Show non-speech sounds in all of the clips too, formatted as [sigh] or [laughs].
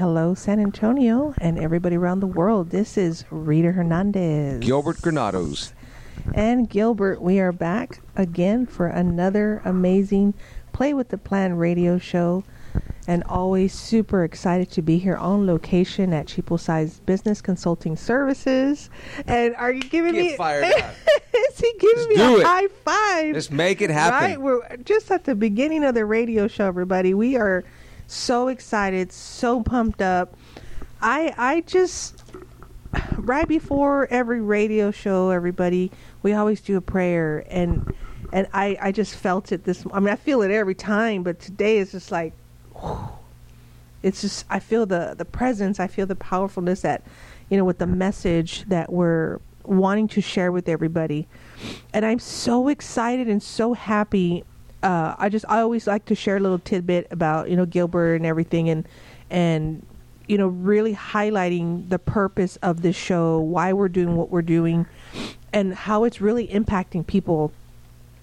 Hello, San Antonio, and everybody around the world. This is Rita Hernandez. Gilbert Granados. And Gilbert, we are back again for another amazing Play with the Plan radio show. And always super excited to be here on location at Cheapo Signs Business Consulting Services. And are you giving Get me? fired [laughs] up. is he giving Let's me a it. high five? Let's make it happen. Right, we're just at the beginning of the radio show, everybody. We are so excited, so pumped up. I I just right before every radio show, everybody, we always do a prayer and and I I just felt it this I mean I feel it every time, but today is just like it's just I feel the the presence, I feel the powerfulness that you know with the message that we're wanting to share with everybody. And I'm so excited and so happy. Uh, I just I always like to share a little tidbit about you know Gilbert and everything and and you know really highlighting the purpose of this show, why we're doing what we're doing, and how it's really impacting people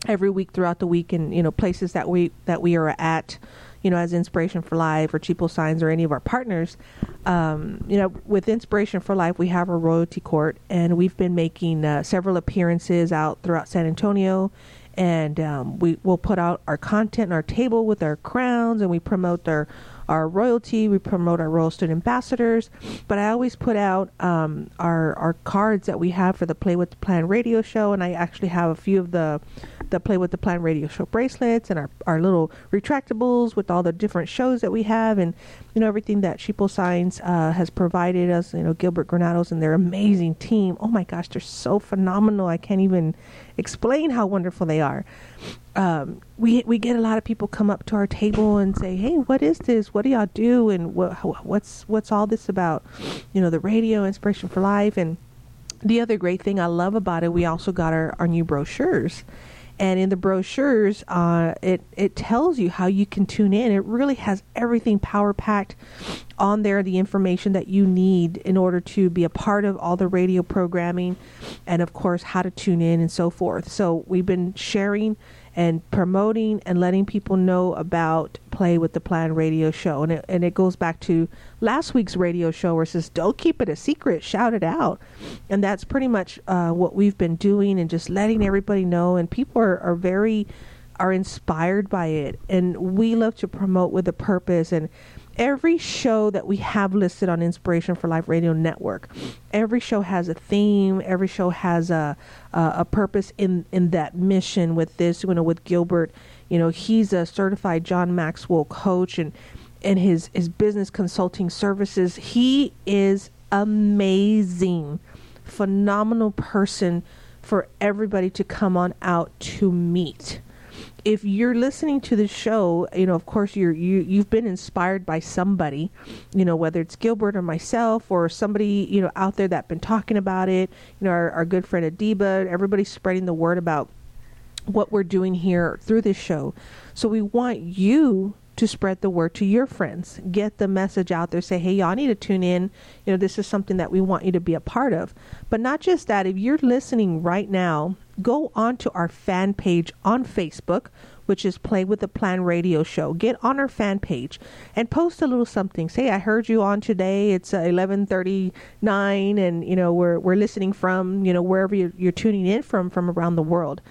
every week throughout the week and you know places that we that we are at you know as inspiration for life or cheapo signs or any of our partners. Um, you know with inspiration for life we have a royalty court and we've been making uh, several appearances out throughout san antonio and um, we will put out our content on our table with our crowns and we promote our our royalty we promote our royal student ambassadors. But i always put out um, our our cards that we have for the play with the plan radio show and i actually have a few of the the play with the plan radio show bracelets and our, our little retractables with all the different shows that we have. And you know everything that Cheapo signs uh, has provided us you know gilbert granados and their amazing team. Oh my gosh they're so phenomenal. I can't even explain how wonderful they are um, we we get a lot of people come up to our table and say, "Hey, what is this? What do y'all do? And what what's what's all this about?" You know, the radio inspiration for life. And the other great thing I love about it, we also got our our new brochures. And in the brochures, uh, it it tells you how you can tune in. It really has everything power packed on there, the information that you need in order to be a part of all the radio programming, and of course how to tune in and so forth. So we've been sharing and promoting and letting people know about Play with the Plan radio show. And it, and it goes back to last week's radio show where it says, don't keep it a secret, shout it out. And that's pretty much uh, what we've been doing and just letting everybody know. And people are, are very, are inspired by it. And we love to promote with a purpose. And every show that we have listed on Inspiration for Life Radio Network, every show has a theme. Every show has a a, a purpose in in that mission. With this, you know, with Gilbert, you know, he's a certified John Maxwell coach, and and his his business consulting services. He is amazing, phenomenal person for everybody to come on out to meet if you're listening to the show, you know, of course, you're you you've been inspired by somebody, you know, whether it's Gilbert or myself or somebody you know out there that been talking about it. You know, our, our good friend Adiba, everybody's spreading the word about what we're doing here through this show. So we want you to spread the word to your friends. Get the message out there. Say, hey, y'all need to tune in. You know, this is something that we want you to be a part of. But not just that, if you're listening right now, go on to our fan page on Facebook, which is Play with the Plan Radio Show. Get on our fan page and post a little something. Say, I heard you on today. It's uh, 11:39, and you know we're we're listening from you know wherever you're, you're tuning in from from around the world.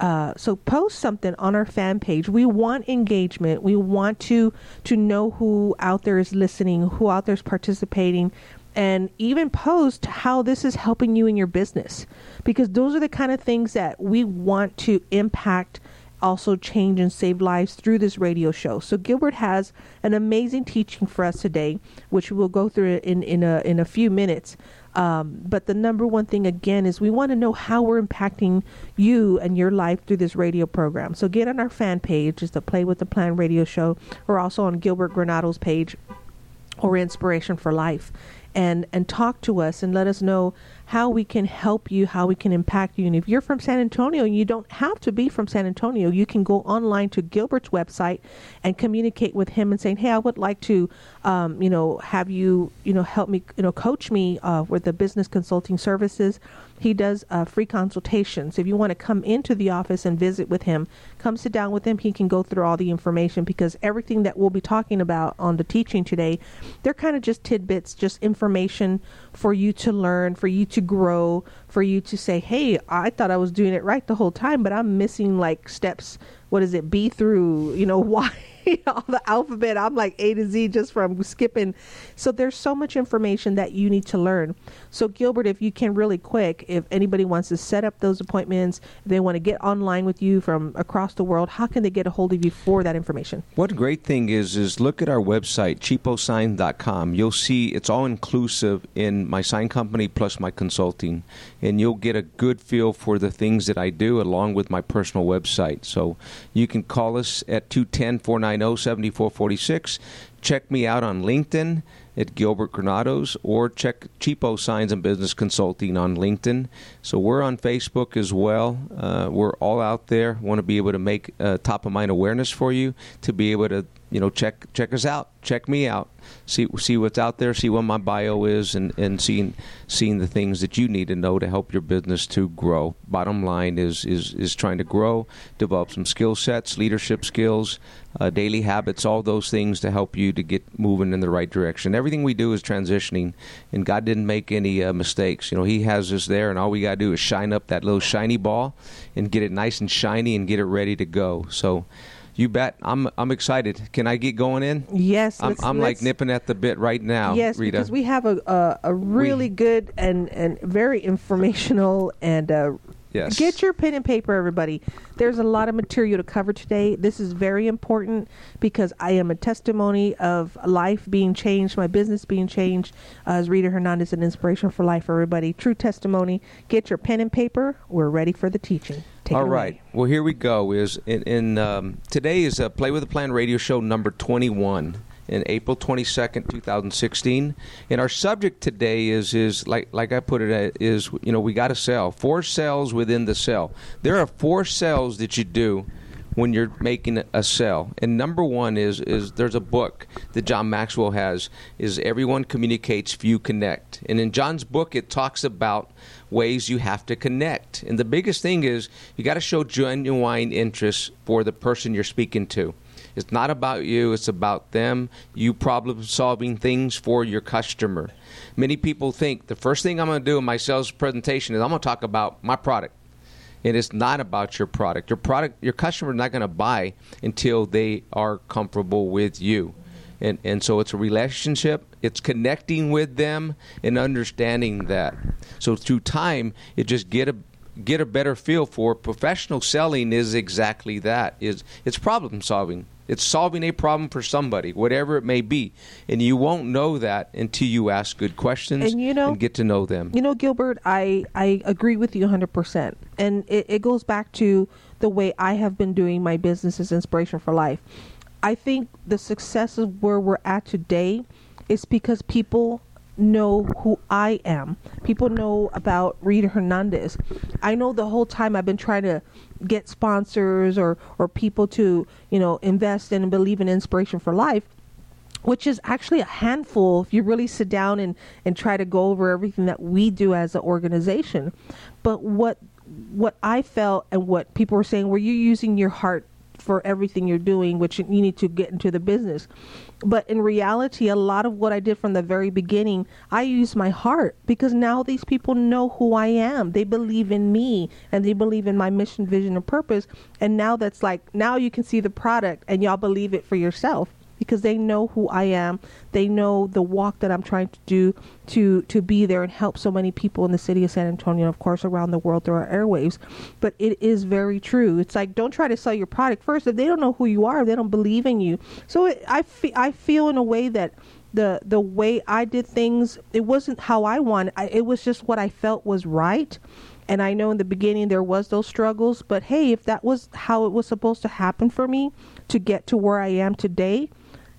Uh, so post something on our fan page. We want engagement. We want to to know who out there is listening, who out there is participating, and even post how this is helping you in your business, because those are the kind of things that we want to impact also change and save lives through this radio show. So Gilbert has an amazing teaching for us today, which we'll go through in in a in a few minutes. Um, but the number one thing again is we want to know how we're impacting you and your life through this radio program. So get on our fan page, is the Play with the Plan radio show. We're also on Gilbert Granado's page or Inspiration for Life. And, and talk to us and let us know how we can help you, how we can impact you. And if you're from San Antonio you don't have to be from San Antonio, you can go online to Gilbert's website and communicate with him and saying, "Hey, I would like to, um, you know, have you, you know, help me, you know, coach me uh, with the business consulting services." He does uh, free consultations. If you want to come into the office and visit with him, come sit down with him. He can go through all the information because everything that we'll be talking about on the teaching today, they're kind of just tidbits, just information for you to learn, for you to grow, for you to say, hey, I thought I was doing it right the whole time, but I'm missing like steps. What is it? B through, you know, [laughs] Y [laughs] all the alphabet. I'm like A to Z just from skipping. So there's so much information that you need to learn. So Gilbert, if you can really quick, if anybody wants to set up those appointments, they want to get online with you from across the world, how can they get a hold of you for that information? One great thing is is look at our website cheaposign.com. You'll see it's all inclusive in my sign company plus my consulting, and you'll get a good feel for the things that I do along with my personal website. So you can call us at 210 490 7446. Check me out on LinkedIn at Gilbert Granados or check Cheapo Signs and Business Consulting on LinkedIn. So we're on Facebook as well. Uh, we're all out there. Want to be able to make uh, top of mind awareness for you to be able to you know check check us out, check me out, see see what's out there, see what my bio is, and and seeing seeing the things that you need to know to help your business to grow. Bottom line is is is trying to grow, develop some skill sets, leadership skills, uh, daily habits, all those things to help you to get moving in the right direction. Everything we do is transitioning, and God didn't make any uh, mistakes. You know, He has us there, and all we got to do is shine up that little shiny ball and get it nice and shiny and get it ready to go. So. You bet. I'm I'm excited. Can I get going in? Yes. I'm, let's- I'm like let's- nipping at the bit right now. Yes, Rita. because we have a a, a really good and and very informational and uh, Yes. get your pen and paper, everybody. There's a lot of material to cover today. This is very important because I am a testimony of life being changed, my business being changed. Uh, as Rita Hernandez, an inspiration for life, everybody. True testimony. Get your pen and paper. We're ready for the teaching. Take All away. Well, here we go. Is in, in um, today is a Play with a Plan radio show number 21 in April 22nd, 2016. And our subject today is is like like I put it uh, you know we got to sell four cells within the cell. There are four cells that you do when you're making a sell. And number one is is there's a book that John Maxwell has is everyone communicates, few connect. And in John's book, it talks about ways you have to connect. And the biggest thing is you got to show genuine interest for the person you're speaking to. It's not about you, it's about them. You problem solving things for your customer. Many people think the first thing I'm going to do in my sales presentation is I'm going to talk about my product and it's not about your product. Your product, your customer is not going to buy until they are comfortable with you, and and so it's a relationship. It's connecting with them and understanding that. So through time, it just get a get a better feel for professional selling is exactly that. Is it's problem solving. It's solving a problem for somebody, whatever it may be, and you won't know that until you ask good questions And you know- and get to know them. You know, Gilbert, I, I agree with you 100%. And it, it goes back to the way I have been doing my business as inspiration for life. I think the success of where we're at today is because people know who I am. People know about Rita Hernandez. I know the whole time I've been trying to get sponsors or, or people to, you know, invest in and believe in inspiration for life which is actually a handful if you really sit down and, and try to go over everything that we do as an organization. But what what I felt and what people were saying, were you using your heart for everything you're doing, which you need to get into the business. But in reality, a lot of what I did from the very beginning, I used my heart because now these people know who I am. They believe in me and they believe in my mission, vision, and purpose. And now that's like, now you can see the product and y'all believe it for yourself because they know who I am. They know the walk that I'm trying to do to to be there and help so many people in the city of San Antonio, of course, around the world through our airwaves. But it is very true. It's like don't try to sell your product first if they don't know who you are, they don't believe in you. So it, I fe- I feel in a way that the the way I did things, it wasn't how I wanted. I, it was just what I felt was right. And I know in the beginning there was those struggles, but hey, if that was how it was supposed to happen for me to get to where I am today,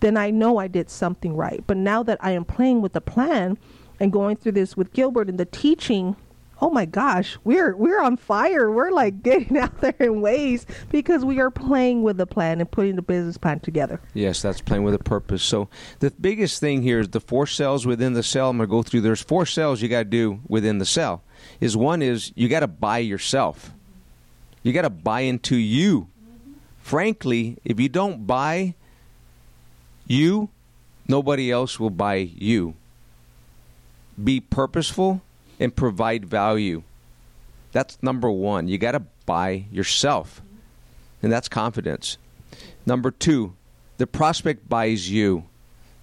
then I know I did something right. But now that I am playing with the plan and going through this with Gilbert and the teaching oh my gosh, we're we're on fire. We're like [laughs] getting out there in ways because we are playing with the plan and putting the business plan together. Yes, that's playing with a purpose. So the biggest thing here is the four cells within the cell. I'm to go through. There's four cells you got to do within the cell. Is one is you got to buy yourself. You got to buy into you. Frankly, if you don't buy you, nobody else will buy you. Be purposeful and provide value. That's number one. You got to buy yourself, and that's confidence. Number two, the prospect buys you.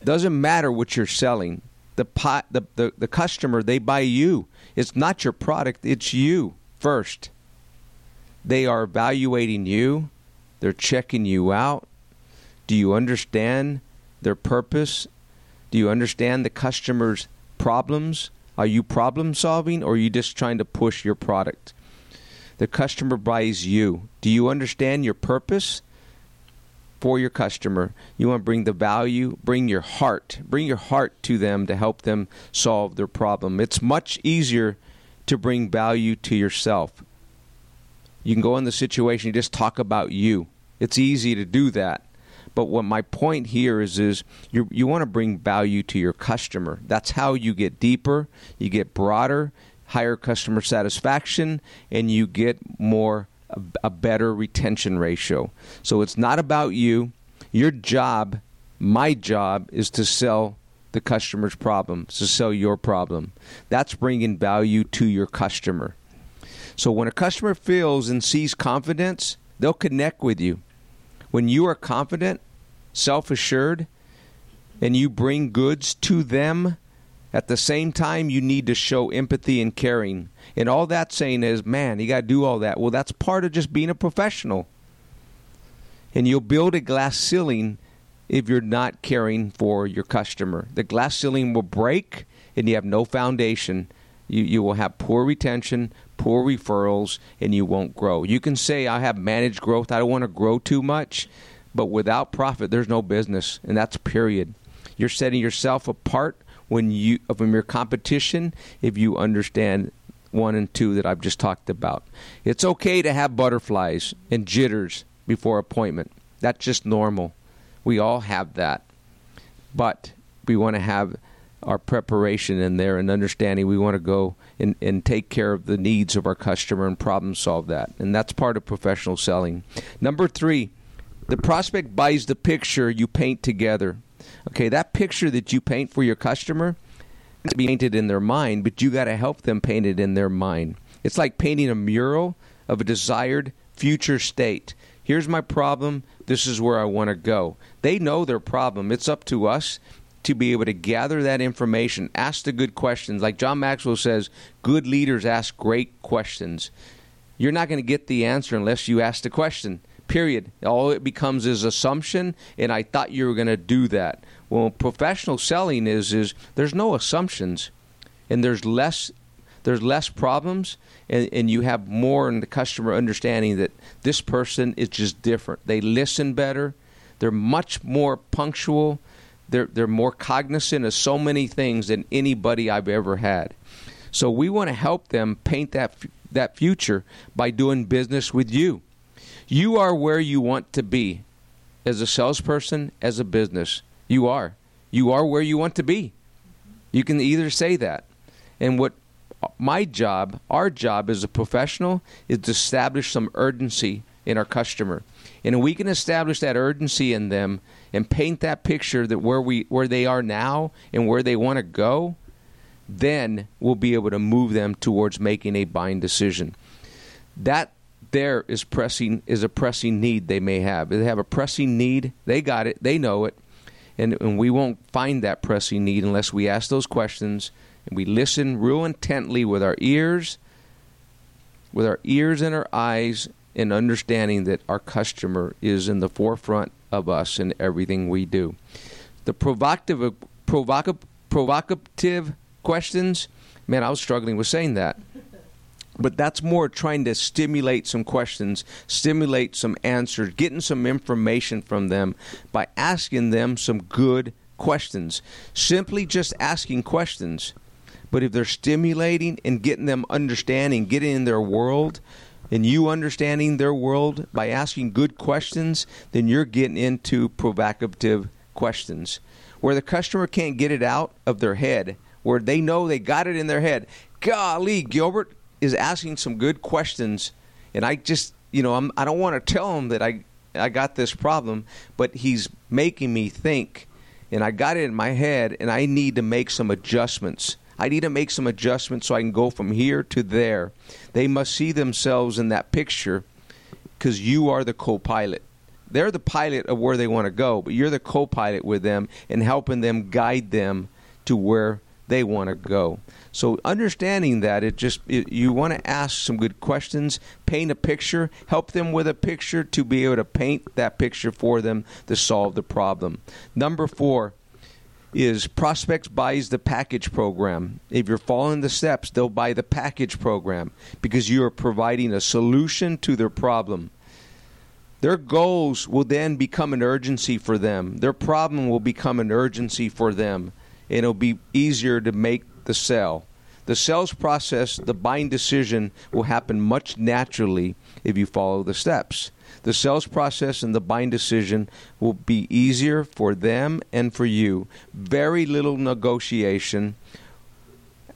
Doesn't matter what you're selling. The, pot, the, the, the customer, they buy you. It's not your product, it's you first. They are evaluating you, they're checking you out. Do you understand their purpose? Do you understand the customer's problems? Are you problem solving or are you just trying to push your product? The customer buys you. Do you understand your purpose for your customer? You want to bring the value, bring your heart, bring your heart to them to help them solve their problem. It's much easier to bring value to yourself. You can go in the situation, you just talk about you. It's easy to do that. But what my point here is is you you want to bring value to your customer. That's how you get deeper, you get broader, higher customer satisfaction, and you get more a better retention ratio. So it's not about you. Your job, my job, is to sell the customer's problem, to sell your problem. That's bringing value to your customer. So when a customer feels and sees confidence, they'll connect with you. When you are confident, self assured, and you bring goods to them, at the same time, you need to show empathy and caring. And all that's saying is, man, you got to do all that. Well, that's part of just being a professional. And you'll build a glass ceiling if you're not caring for your customer. The glass ceiling will break and you have no foundation. You, you will have poor retention, poor referrals, and you won't grow. You can say, I have managed growth. I don't want to grow too much. But without profit, there's no business, and that's period. You're setting yourself apart when you from your competition if you understand one and two that I've just talked about. It's okay to have butterflies and jitters before appointment. That's just normal. We all have that. But we want to have our preparation in there and understanding we want to go and, and take care of the needs of our customer and problem solve that. And that's part of professional selling. Number three, the prospect buys the picture you paint together. Okay, that picture that you paint for your customer to be painted in their mind, but you got to help them paint it in their mind. It's like painting a mural of a desired future state. Here's my problem. This is where I want to go. They know their problem. It's up to us to be able to gather that information, ask the good questions. Like John Maxwell says, good leaders ask great questions. You're not going to get the answer unless you ask the question. Period. All it becomes is assumption, and I thought you were going to do that. Well, professional selling is is there's no assumptions, and there's less there's less problems, and, and you have more in the customer understanding that this person is just different. They listen better. They're much more punctual they're they're more cognizant of so many things than anybody I've ever had. So we want to help them paint that that future by doing business with you. You are where you want to be as a salesperson, as a business. You are. You are where you want to be. You can either say that. And what my job, our job as a professional, is to establish some urgency in our customer. And we can establish that urgency in them and paint that picture that where we where they are now and where they want to go, then we'll be able to move them towards making a buying decision. That there is pressing is a pressing need they may have. They have a pressing need. They got it. They know it, and and we won't find that pressing need unless we ask those questions and we listen real intently with our ears, with our ears and our eyes, and understanding that our customer is in the forefront of us in everything we do. The provocative provoca- provocative questions. Man, I was struggling with saying that. But that's more trying to stimulate some questions, stimulate some answers, getting some information from them by asking them some good questions. Simply just asking questions. But if they're stimulating and getting them understanding, getting in their world, and you understanding their world by asking good questions, then you're getting into provocative questions where the customer can't get it out of their head, where they know they got it in their head. Golly, Gilbert is asking some good questions, and I just, you know, I'm, I don't want to tell him that I, I got this problem, but he's making me think, and I got it in my head, and I need to make some adjustments. I need to make some adjustments so I can go from here to there. They must see themselves in that picture because you are the co pilot. They're the pilot of where they want to go, but you're the co pilot with them and helping them guide them to where they want to go. So understanding that it just it, you want to ask some good questions, paint a picture, help them with a picture to be able to paint that picture for them to solve the problem. Number 4, is Prospects buys the package program. If you're following the steps, they'll buy the package program because you are providing a solution to their problem. Their goals will then become an urgency for them. Their problem will become an urgency for them. And it'll be easier to make the sell. The sales process, the buying decision will happen much naturally if you follow the steps. The sales process and the buying decision will be easier for them and for you. Very little negotiation.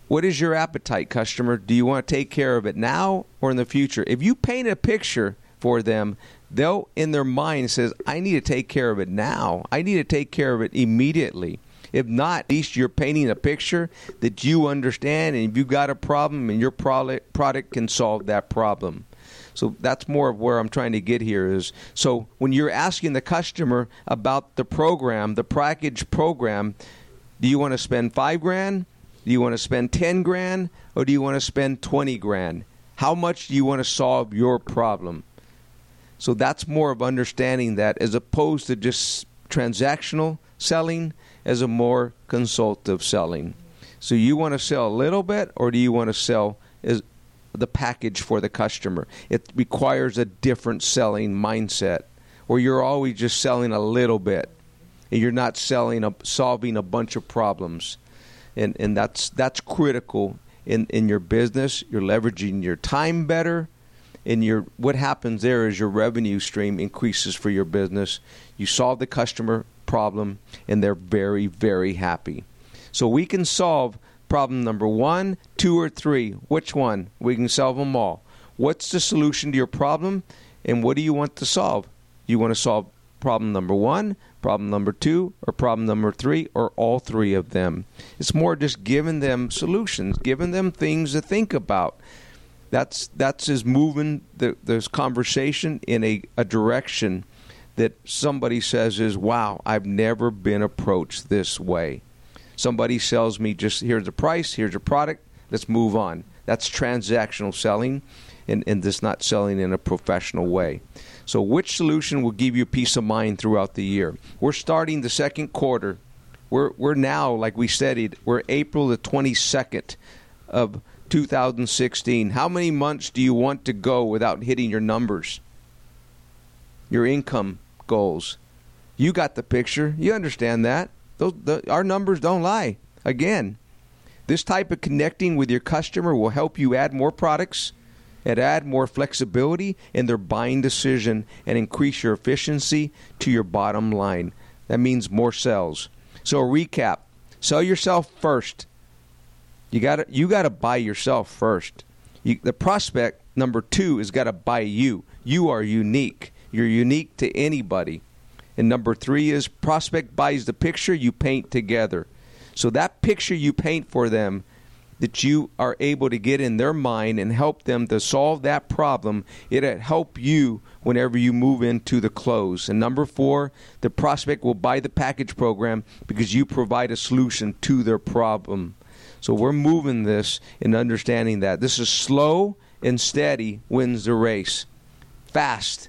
What is your appetite, customer? Do you want to take care of it now or in the future? If you paint a picture for them, they'll in their mind says, "I need to take care of it now. I need to take care of it immediately." If not, at least you're painting a picture that you understand, and if you've got a problem, and your product product can solve that problem. So that's more of where I'm trying to get here is so when you're asking the customer about the program, the package program, do you want to spend five grand? Do you want to spend ten grand? Or do you want to spend twenty grand? How much do you want to solve your problem? So that's more of understanding that as opposed to just transactional selling as a more consultative selling. So you want to sell a little bit or do you want to sell the package for the customer? It requires a different selling mindset where you're always just selling a little bit and you're not selling a, solving a bunch of problems. And and that's that's critical in in your business. You're leveraging your time better and your what happens there is your revenue stream increases for your business. You solve the customer problem and they're very very happy. So we can solve problem number 1, 2 or 3. Which one? We can solve them all. What's the solution to your problem and what do you want to solve? You want to solve problem number 1, problem number 2 or problem number 3 or all three of them. It's more just giving them solutions, giving them things to think about that's that's is moving the this conversation in a, a direction that somebody says is wow i've never been approached this way. Somebody sells me just here's the price here's your product let's move on. That's transactional selling and, and this not selling in a professional way. So which solution will give you peace of mind throughout the year? We're starting the second quarter. We're, we're now like we studied we're april the 22nd of 2016. How many months do you want to go without hitting your numbers? Your income goals. You got the picture. You understand that. Those, the, our numbers don't lie. Again, this type of connecting with your customer will help you add more products and add more flexibility in their buying decision and increase your efficiency to your bottom line. That means more sales. So, recap sell yourself first you got to you got to buy yourself first. You, the prospect number two has got to buy you. You are unique. You're unique to anybody. And number three is prospect buys the picture you paint together. So that picture you paint for them that you are able to get in their mind and help them to solve that problem, it'll help you whenever you move into the close. And number four, the prospect will buy the package program because you provide a solution to their problem. So we're moving this and understanding that this is slow and steady wins the race. Fast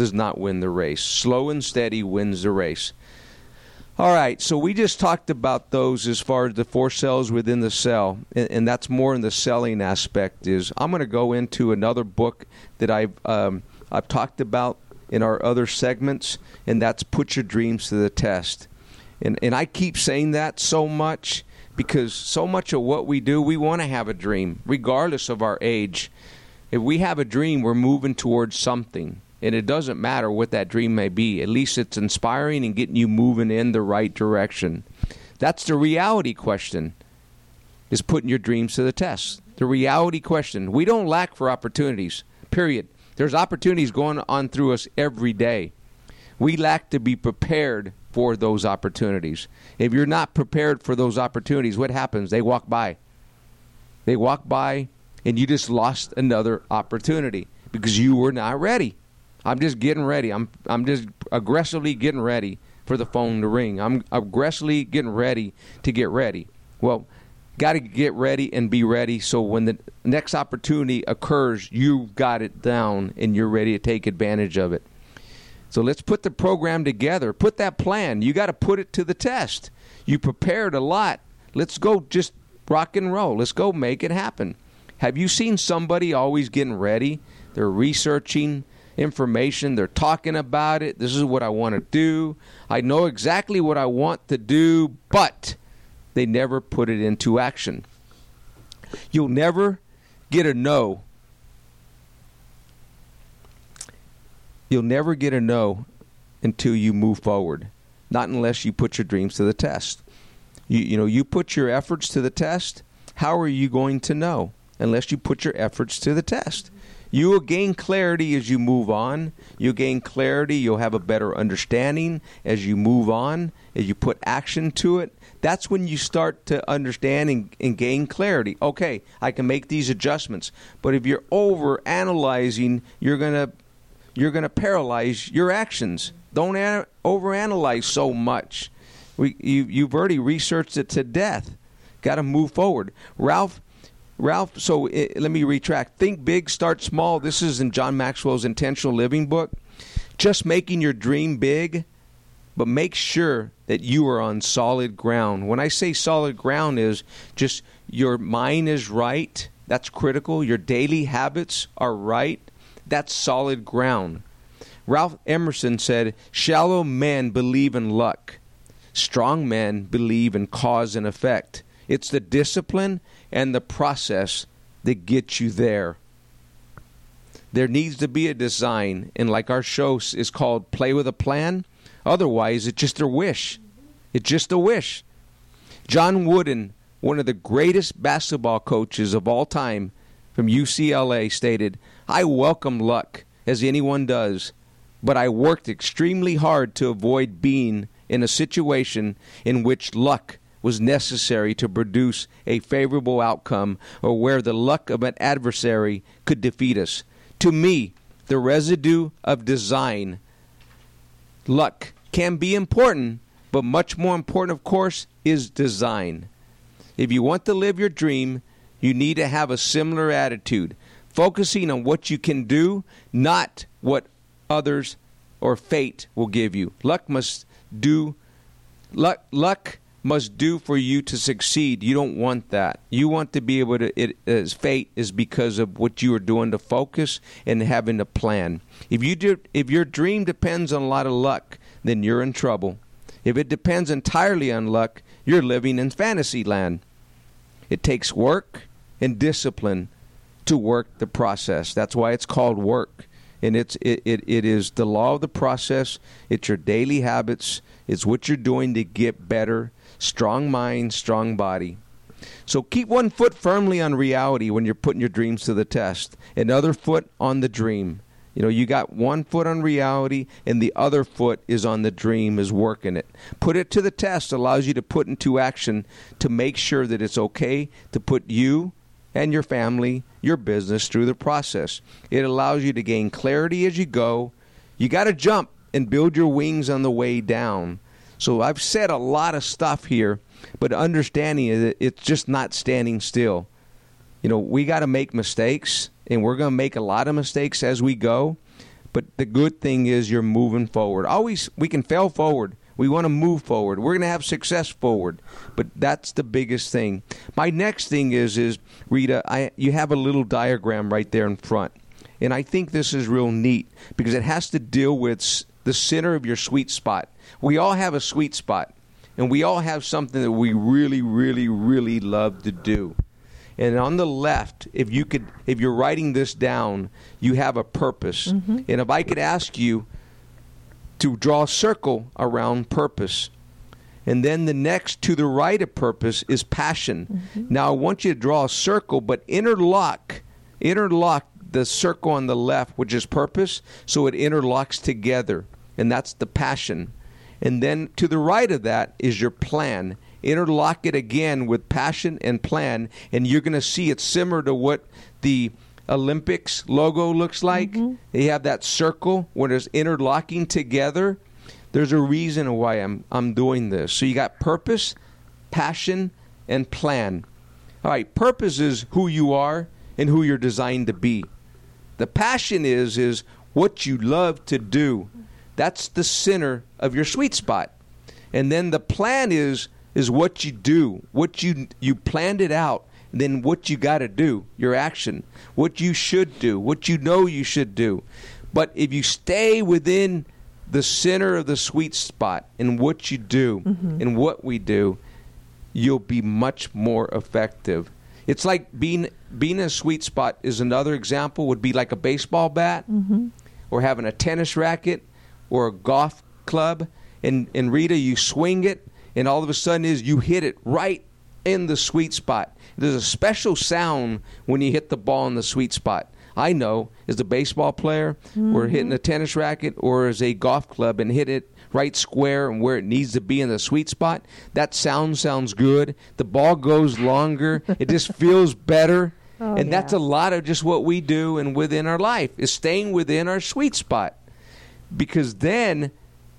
does not win the race. Slow and steady wins the race. All right, so we just talked about those as far as the four cells within the cell, and, and that's more in the selling aspect. Is I'm going to go into another book that I've um, I've talked about in our other segments, and that's put your dreams to the test. And and I keep saying that so much because so much of what we do, we want to have a dream, regardless of our age. If we have a dream, we're moving towards something and it doesn't matter what that dream may be. At least it's inspiring and getting you moving in the right direction. That's the reality question. Is putting your dreams to the test. The reality question. We don't lack for opportunities. Period. There's opportunities going on through us every day. We lack to be prepared for those opportunities. If you're not prepared for those opportunities, what happens? They walk by. They walk by and you just lost another opportunity because you were not ready. I'm just getting ready. I'm I'm just aggressively getting ready for the phone to ring. I'm aggressively getting ready to get ready. Well, got to get ready and be ready so when the next opportunity occurs, you've got it down and you're ready to take advantage of it. So let's put the program together. Put that plan. You got to put it to the test. You prepared a lot. Let's go just rock and roll. Let's go make it happen. Have you seen somebody always getting ready? They're researching, information. They're talking about it. This is what I want to do. I know exactly what I want to do, but they never put it into action. You'll never get a no. You'll never get a no until you move forward. Not unless you put your dreams to the test. You, you know, you put your efforts to the test. How are you going to know unless you put your efforts to the test? You will gain clarity as you move on. You'll gain clarity. You'll have a better understanding as you move on, as you put action to it. That's when you start to understand and, and gain clarity. Okay, I can make these adjustments. But if you're over analyzing, you're gonna you're gonna paralyze your actions. Don't ana- overanalyze so much. We, you, you've already researched it to death. Got to move forward. Ralph Ralph, so it, let me retract. Think big, start small. This is in John Maxwell's Intentional Living book. Just making your dream big, but make sure that you are on solid ground. When I say solid ground is just your mind is right. That's critical. Your daily habits are right. That's solid ground. Ralph Emerson said, Shallow men believe in luck. Strong men believe in cause and effect. It's the discipline and the process that gets you there. There needs to be a design, and like our show is called Play with a Plan, otherwise, it's just a wish. It's just a wish. John Wooden, one of the greatest basketball coaches of all time from UCLA, stated, I welcome luck, as anyone does, but I worked extremely hard to avoid being in a situation in which luck was necessary to produce a favorable outcome or where the luck of an adversary could defeat us. To me, the residue of design, luck, can be important, but much more important, of course, is design. If you want to live your dream, you need to have a similar attitude, focusing on what you can do, not what others or fate will give you. Luck must do luck luck must do for you to succeed. You don't want that. You want to be able to. It fate is because of what you are doing to focus and having a plan. If you do, if your dream depends on a lot of luck, then you're in trouble. If it depends entirely on luck, you're living in fantasy land. It takes work and discipline to work the process. That's why it's called work. And it's it, it, it is the law of the process. It's your daily habits. It's what you're doing to get better strong mind, strong body. So keep one foot firmly on reality when you're putting your dreams to the test, another foot on the dream. You know, you got one foot on reality and the other foot is on the dream, is working it. Put it to the test allows you to put into action to make sure that it's okay to put you and your family, your business through the process. It allows you to gain clarity as you go. You got to jump and build your wings on the way down. So I've said a lot of stuff here, but understanding it, it's just not standing still. You know, we got to make mistakes, and we're going to make a lot of mistakes as we go. But the good thing is you're moving forward. Always, we can fail forward. We want to move forward. We're going to have success forward. But that's the biggest thing. My next thing is is Rita, I you have a little diagram right there in front. And I think this is real neat because it has to deal with the center of your sweet spot. We all have a sweet spot. And we all have something that we really really really love to do. And on the left, if you could if you're writing this down, you have a purpose. Mm-hmm. And if I could ask you to draw a circle around purpose. And then the next to the right of purpose is passion. Mm-hmm. Now I want you to draw a circle, but interlock, interlock the circle on the left, which is purpose, so it interlocks together. And that's the passion. And then to the right of that is your plan. Interlock it again with passion and plan, and you're going to see it's similar to what the Olympics logo looks like. Mm-hmm. They have that circle where it's interlocking together. There's a reason why I'm I'm doing this. So you got purpose, passion, and plan. All right, purpose is who you are and who you're designed to be. The passion is is what you love to do. That's the center of your sweet spot. And then the plan is is what you do, what you you planned it out then what you got to do, your action, what you should do, what you know you should do. But if you stay within the center of the sweet spot in what you do Mm-hmm. and what we do, you'll be much more effective. It's like being being a sweet spot is another example would be like a baseball bat Mm-hmm. or having a tennis racket or a golf club and and Rita you swing it and all of a sudden is you hit it right in the sweet spot. There's a special sound when you hit the ball in the sweet spot. I know as a baseball player or mm-hmm. hitting a tennis racket or as a golf club and hit it right square and where it needs to be in the sweet spot, that sound sounds good. The ball goes longer. [laughs] it just feels better. Oh, and that's a lot of just what we do and within our life is staying within our sweet spot. Because then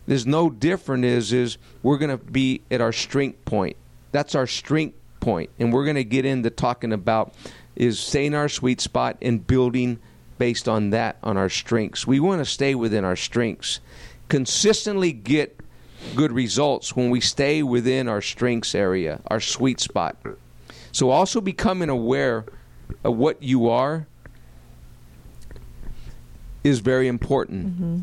there's no different is is we're going to be at our strength point. That's our strength point, and we're going to get into talking about is staying our sweet spot and building based on that on our strengths. We want to stay within our strengths. Consistently get good results when we stay within our strengths area, our sweet spot. So also becoming aware of what you are is very important. Mm-hmm.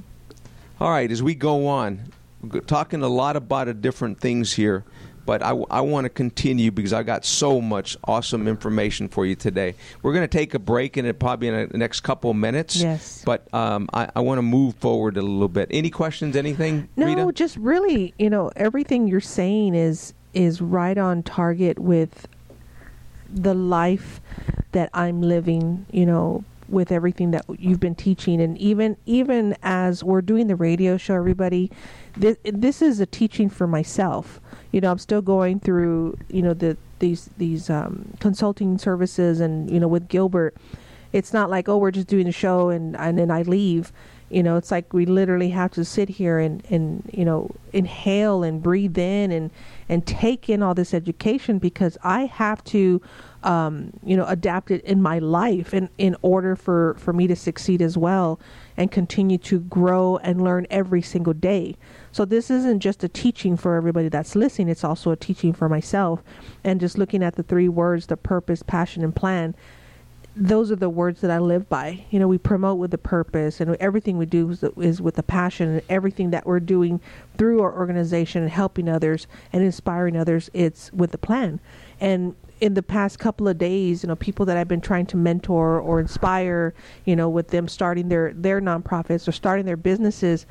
All right, as we go on, we're talking a lot about a different things here, but I, I want to continue because I got so much awesome information for you today. We're going to take a break in it probably in the next couple of minutes. Yes. But um, I, I want to move forward a little bit. Any questions? Anything? No, Rita? just really, you know, everything you're saying is is right on target with the life that I'm living, you know, with everything that you've been teaching and even even as we're doing the radio show everybody this this is a teaching for myself. You know, I'm still going through, you know, the these these um consulting services and you know with Gilbert it's not like oh we're just doing the show and and then I leave. You know, it's like we literally have to sit here and and you know inhale and breathe in and and take in all this education because I have to um, you know adapt it in my life in in order for for me to succeed as well and continue to grow and learn every single day. So this isn't just a teaching for everybody that's listening, it's also a teaching for myself. And just looking at the three words, the purpose, passion and plan, those are the words that I live by. You know, we promote with the purpose, and everything we do is, is with the passion, and everything that we're doing through our organization and helping others and inspiring others, it's with the plan. And in the past couple of days, you know, people that I've been trying to mentor or inspire, you know, with them starting their their nonprofits or starting their businesses,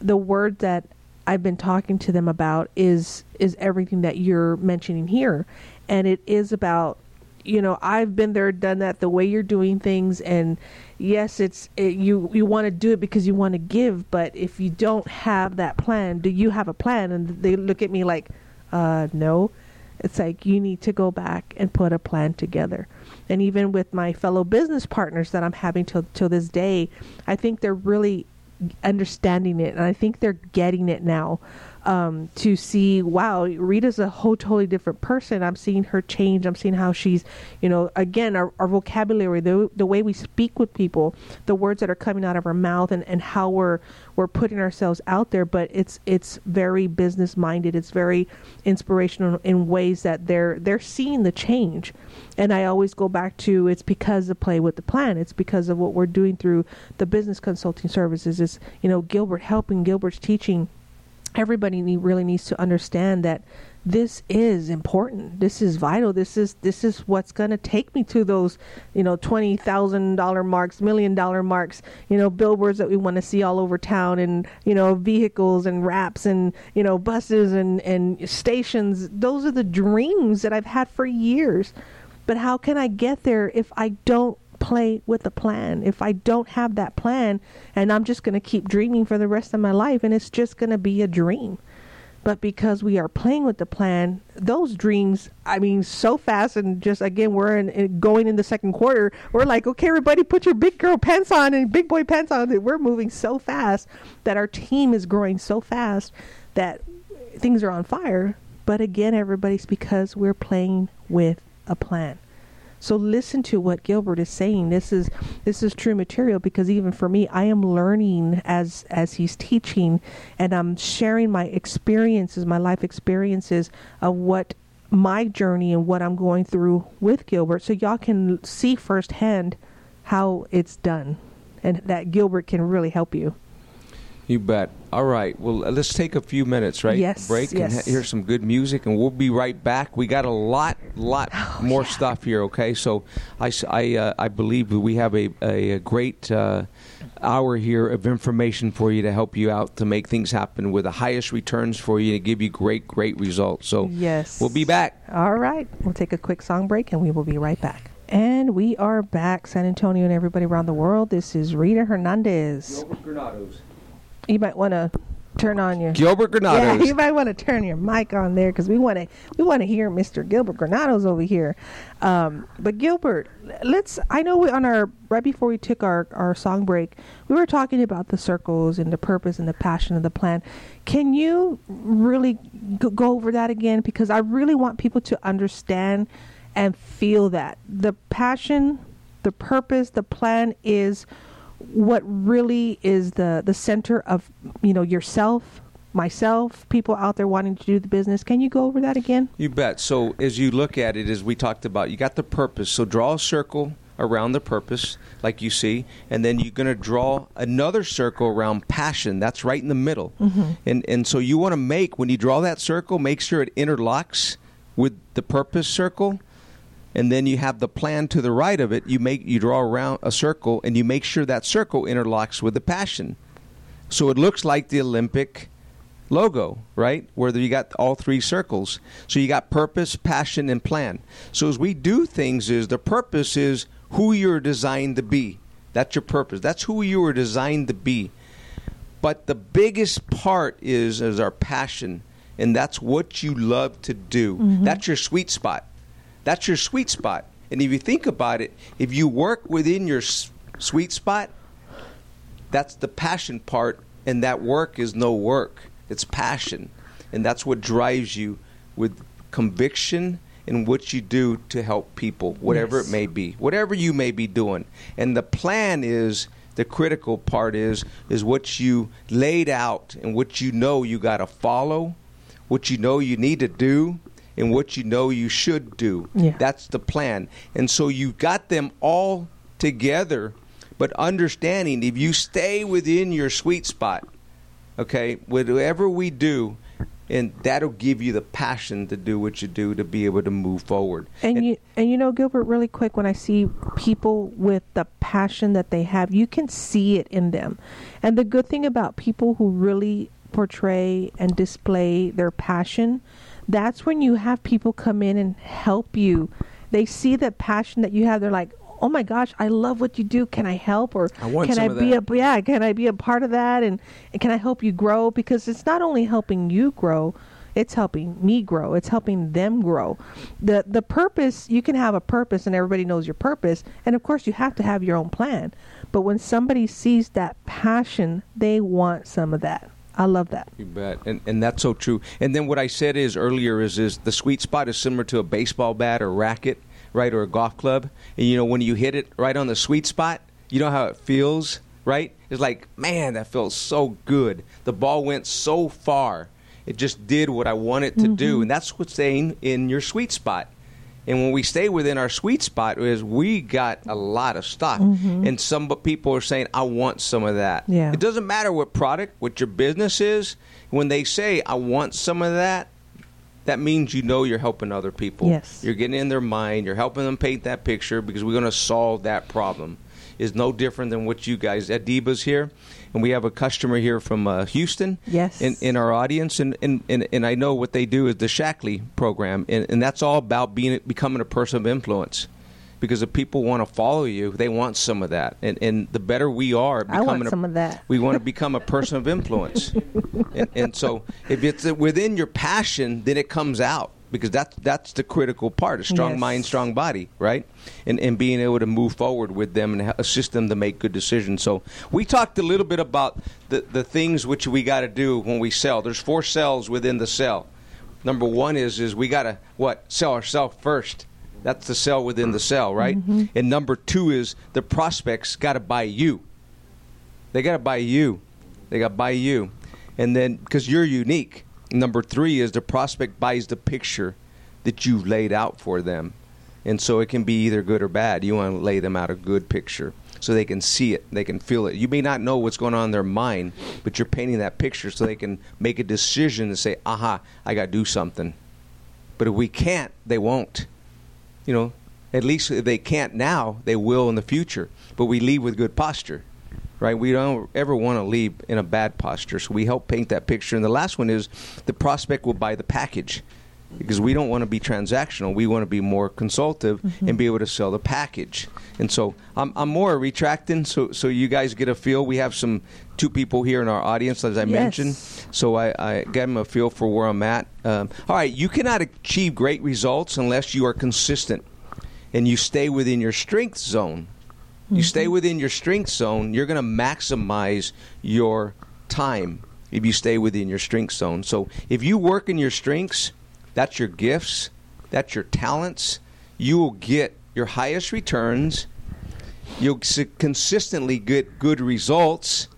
the word that I've been talking to them about is is everything that you're mentioning here, and it is about you know I've been there, done that. The way you're doing things, and yes, it's it, you you want to do it because you want to give, but if you don't have that plan, do you have a plan? And they look at me like, uh, no. It's like you need to go back and put a plan together. And even with my fellow business partners that I'm having till till this day, I think they're really understanding it, and I think they're getting it now. Um, to see, wow, Rita's a whole totally different person. I'm seeing her change. I'm seeing how she's, you know, again, our, our vocabulary, the, the way we speak with people, the words that are coming out of our mouth, and, and how we're we're putting ourselves out there. But it's it's very business minded. It's very inspirational in ways that they're they're seeing the change. And I always go back to it's because of play with the plan. It's because of what we're doing through the business consulting services. It's you know Gilbert helping, Gilbert's teaching everybody need, really needs to understand that this is important. This is vital. This is this is what's going to take me to those, you know, twenty thousand dollar marks, million dollar marks. You know, billboards that we want to see all over town, and you know, vehicles and wraps, and you know, buses and and stations. Those are the dreams that I've had for years. But how can I get there if I don't play with a plan. If I don't have that plan and I'm just going to keep dreaming for the rest of my life and it's just going to be a dream. But because we are playing with the plan, those dreams, I mean, so fast and just again, we're in, in going in the second quarter. We're like, okay, everybody, put your big girl pants on and big boy pants on. We're moving so fast that our team is growing so fast that things are on fire. But again, everybody's because we're playing with a plan. So listen to what Gilbert is saying. This is this is true material because even for me, I am learning as as he's teaching, and I'm sharing my experiences, my life experiences of what my journey and what I'm going through with Gilbert, so y'all can see firsthand how it's done, and that Gilbert can really help you. You bet. All right. Well, uh, let's take a few minutes, right? Yes. Break and yes. ha- hear some good music, and we'll be right back. We got a lot, lot Oh, more yeah. stuff here. Okay, so I, I, uh, I believe that we have a, a, a great uh, hour here of information for you to help you out to make things happen with the highest returns for you to give you great, great results. So Yes. we'll be back. All right. We'll take a quick song break and we will be right back. And we are back, San Antonio and everybody around the world. This is Rita Hernandez. You might want to turn on your Gilbert Granados. yeah. You might want to turn your mic on there because we want to we want to hear Mr. Gilbert Granados over here. Um, but Gilbert, let's. I know we, on our right before we took our our song break, we were talking about the circles and the purpose and the passion of the plan. Can you really go, go over that again? Because I really want people to understand and feel that the passion, the purpose, the plan is what really is the the center of you know yourself myself people out there wanting to do the business can you go over that again You bet. So as you look at it, as we talked about, you got the purpose. So draw a circle around the purpose, like you see, and then you're going to draw another circle around passion. That's right in the middle. Mm-hmm. And and so you want to make when you draw that circle, make sure it interlocks with the purpose circle. And then you have the plan to the right of it. You make you draw around a circle, and you make sure that circle interlocks with the passion. So it looks like the Olympic logo, right? Where you got all three circles. So you got purpose, passion, and plan. So as we do things, is the purpose is who you're designed to be. That's your purpose. That's who you were designed to be. But the biggest part is is our passion, and that's what you love to do. Mm-hmm. That's your sweet spot. That's your sweet spot. And if you think about it, if you work within your s- sweet spot, that's the passion part, and that work is no work. It's passion. And that's what drives you with conviction in what you do to help people, whatever Yes. it may be, whatever you may be doing. And the plan is the critical part is is what you laid out and what you know you got to follow, what you know you need to do, and what you know you should do. Yeah. That's the plan. And so you got them all together, but understanding if you stay within your sweet spot, okay, whatever we do, and that'll give you the passion to do what you do to be able to move forward. and you and you know gilbert really quick when i see people with the passion that they have you can see it in them and the good thing about people who really portray and display their passion that's when you have people come in and help you. They see the passion that you have. They're like oh my gosh i love what you do. Can i help? Or I can i be that. a yeah can i be a part of that? And, and can i help you grow? Because it's not only helping you grow it's helping me grow. It's helping them grow. The the purpose you can have a purpose and everybody knows your purpose. And of course you have to have your own plan. But when somebody sees that passion they want some of that I love that. You bet, and and that's so true. And then what I said is earlier is is the sweet spot is similar to a baseball bat or racket, right, or a golf club. And you know when you hit it right on the sweet spot, you know how it feels, right? It's like man, that feels so good. The ball went so far. It just did what I wanted to do, mm-hmm. and that's what's saying in your sweet spot. And when we stay within our sweet spot, is we got a lot of stuff, mm-hmm. and some people are saying, "I want some of that." Yeah. It doesn't matter what product, what your business is. When they say, "I want some of that," that means you know you're helping other people. Yes. You're getting in their mind. You're helping them paint that picture because we're going to solve that problem. Is no different than what you guys. Adiba's here, and we have a customer here from uh, Houston. Yes. In, in our audience, and, and, and, and I know what they do is the Shaklee program, and, and that's all about being becoming a person of influence. Because if people want to follow you, they want some of that, and and the better we are, I want becoming a- some of that. we want to become a person of influence. [laughs] and, and so if it's within your passion, then it comes out because that's that's the critical part: a strong Yes. mind, strong body, right? And and being able to move forward with them and assist them to make good decisions. So we talked a little bit about the the things which we got to do when we sell. There's four cells within the cell. Number one is is we got to what sell ourselves first. That's the cell within the cell, right? Mm-hmm. And number two is the prospects got to buy you. They got to buy you. They got to buy you. And then, because you're unique. Number three is the prospect buys the picture that you've laid out for them. And so it can be either good or bad. You want to lay them out a good picture so they can see it, they can feel it. You may not know what's going on in their mind, but you're painting that picture so they can make a decision and say, aha, I got to do something. But if we can't, they won't. You know, at least if they can't now, they will in the future. But we leave with good posture right? We don't ever want to leave in a bad posture. So we help paint that picture. And the last one is the prospect will buy the package because we don't want to be transactional. We want to be more consultative and be able to sell the package. And so I'm, I'm more retracting so, so you guys get a feel. We have some two people here in our audience, as I Yes. mentioned. So I, I get them a feel for where I'm at. Um, all right, you cannot achieve great results unless you are consistent and you stay within your strength zone. You stay within your strength zone, you're going to maximize your time if you stay within your strength zone. So if you work in your strengths, that's your gifts, that's your talents, you will get your highest returns. You'll consistently get good results,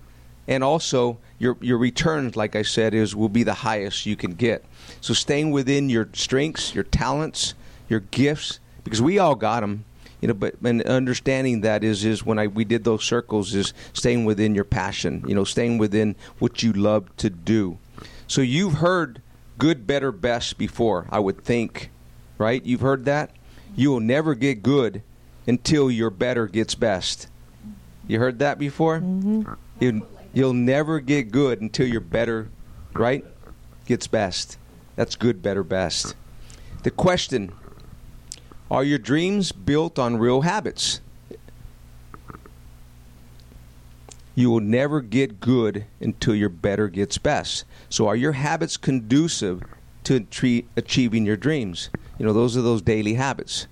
and also your your returns, like I said, is will be the highest you can get. So staying within your strengths, your talents, your gifts, because we all got them you know but and understanding that is is when i we did those circles is staying within your passion you know staying within what you love to do. So you've heard good better best before i would think right? You've heard that? You will never get good until your better gets best. You heard that before? Mm-hmm. you, you'll never get good until your better right gets best. That's good better best. The question are your dreams built on real habits? You will never get good until your better gets best. So, are your habits conducive to tre- achieving your dreams? You know, those are those daily habits.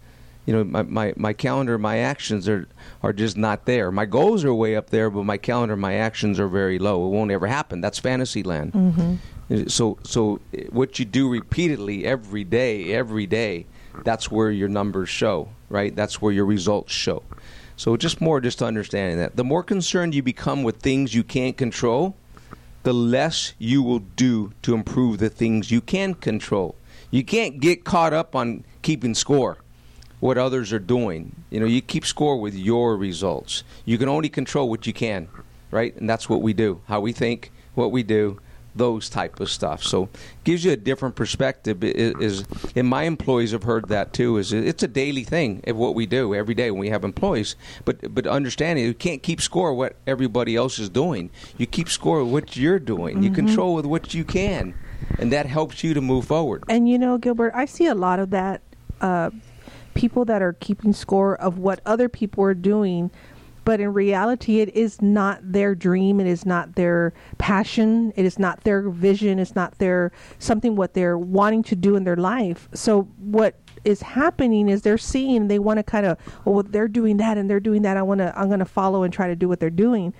You know, my, my, my calendar, my actions are, are just not there. My goals are way up there, but my calendar, my actions are very low. It won't ever happen. That's fantasy land. Mm-hmm. So, so what you do repeatedly every day, every day, that's where your numbers show, right? That's where your results show. So just more just understanding that. The more concerned you become with things you can't control, the less you will do to improve the things you can control. You can't get caught up on keeping score what others are doing. You know, you keep score with your results. You can only control what you can, right? And that's what we do. How we think, what we do, those type of stuff. So gives you a different perspective. Is, is and my employees have heard that too. Is it's a daily thing of what we do every day when we have employees. But but understanding you can't keep score what everybody else is doing. You keep score of what you're doing. You control with what you can, and that helps you to move forward. And you know, Gilbert, I see a lot of that. Uh, people that are keeping score of what other people are doing, but in reality, it is not their dream. It is not their passion. It is not their vision. It's not their something what they're wanting to do in their life. So what is happening is they're seeing they want to kind of oh, well they're doing that and they're doing that. I want to I'm going to follow and try to do what they're doing.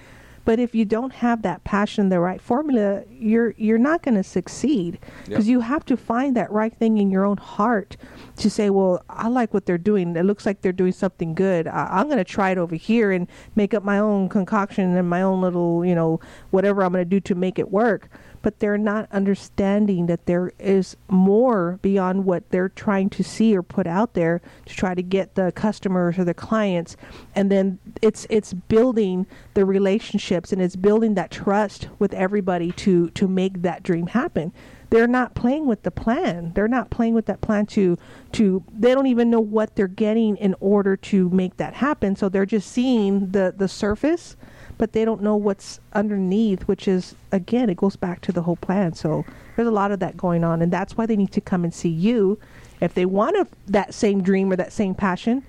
But if you don't have that passion, the right formula, you're you're not going to succeed because Yep. you have to find that right thing in your own heart to say, well, I like what they're doing. It looks like they're doing something good. I, I'm going to try it over here and make up my own concoction and my own little, you know, whatever I'm going to do to make it work. But they're not understanding that there is more beyond what they're trying to see or put out there to try to get the customers or the clients. And then it's it's building the relationships and it's building that trust with everybody to to make that dream happen they're not playing with the plan. They're not playing with that plan to to they don't even know what they're getting in order to make that happen. So they're just seeing the the surface, but they don't know what's underneath, which is again, it goes back to the whole plan. So there's a lot of that going on and that's why they need to come and see you if they want a, that same dream or that same passion.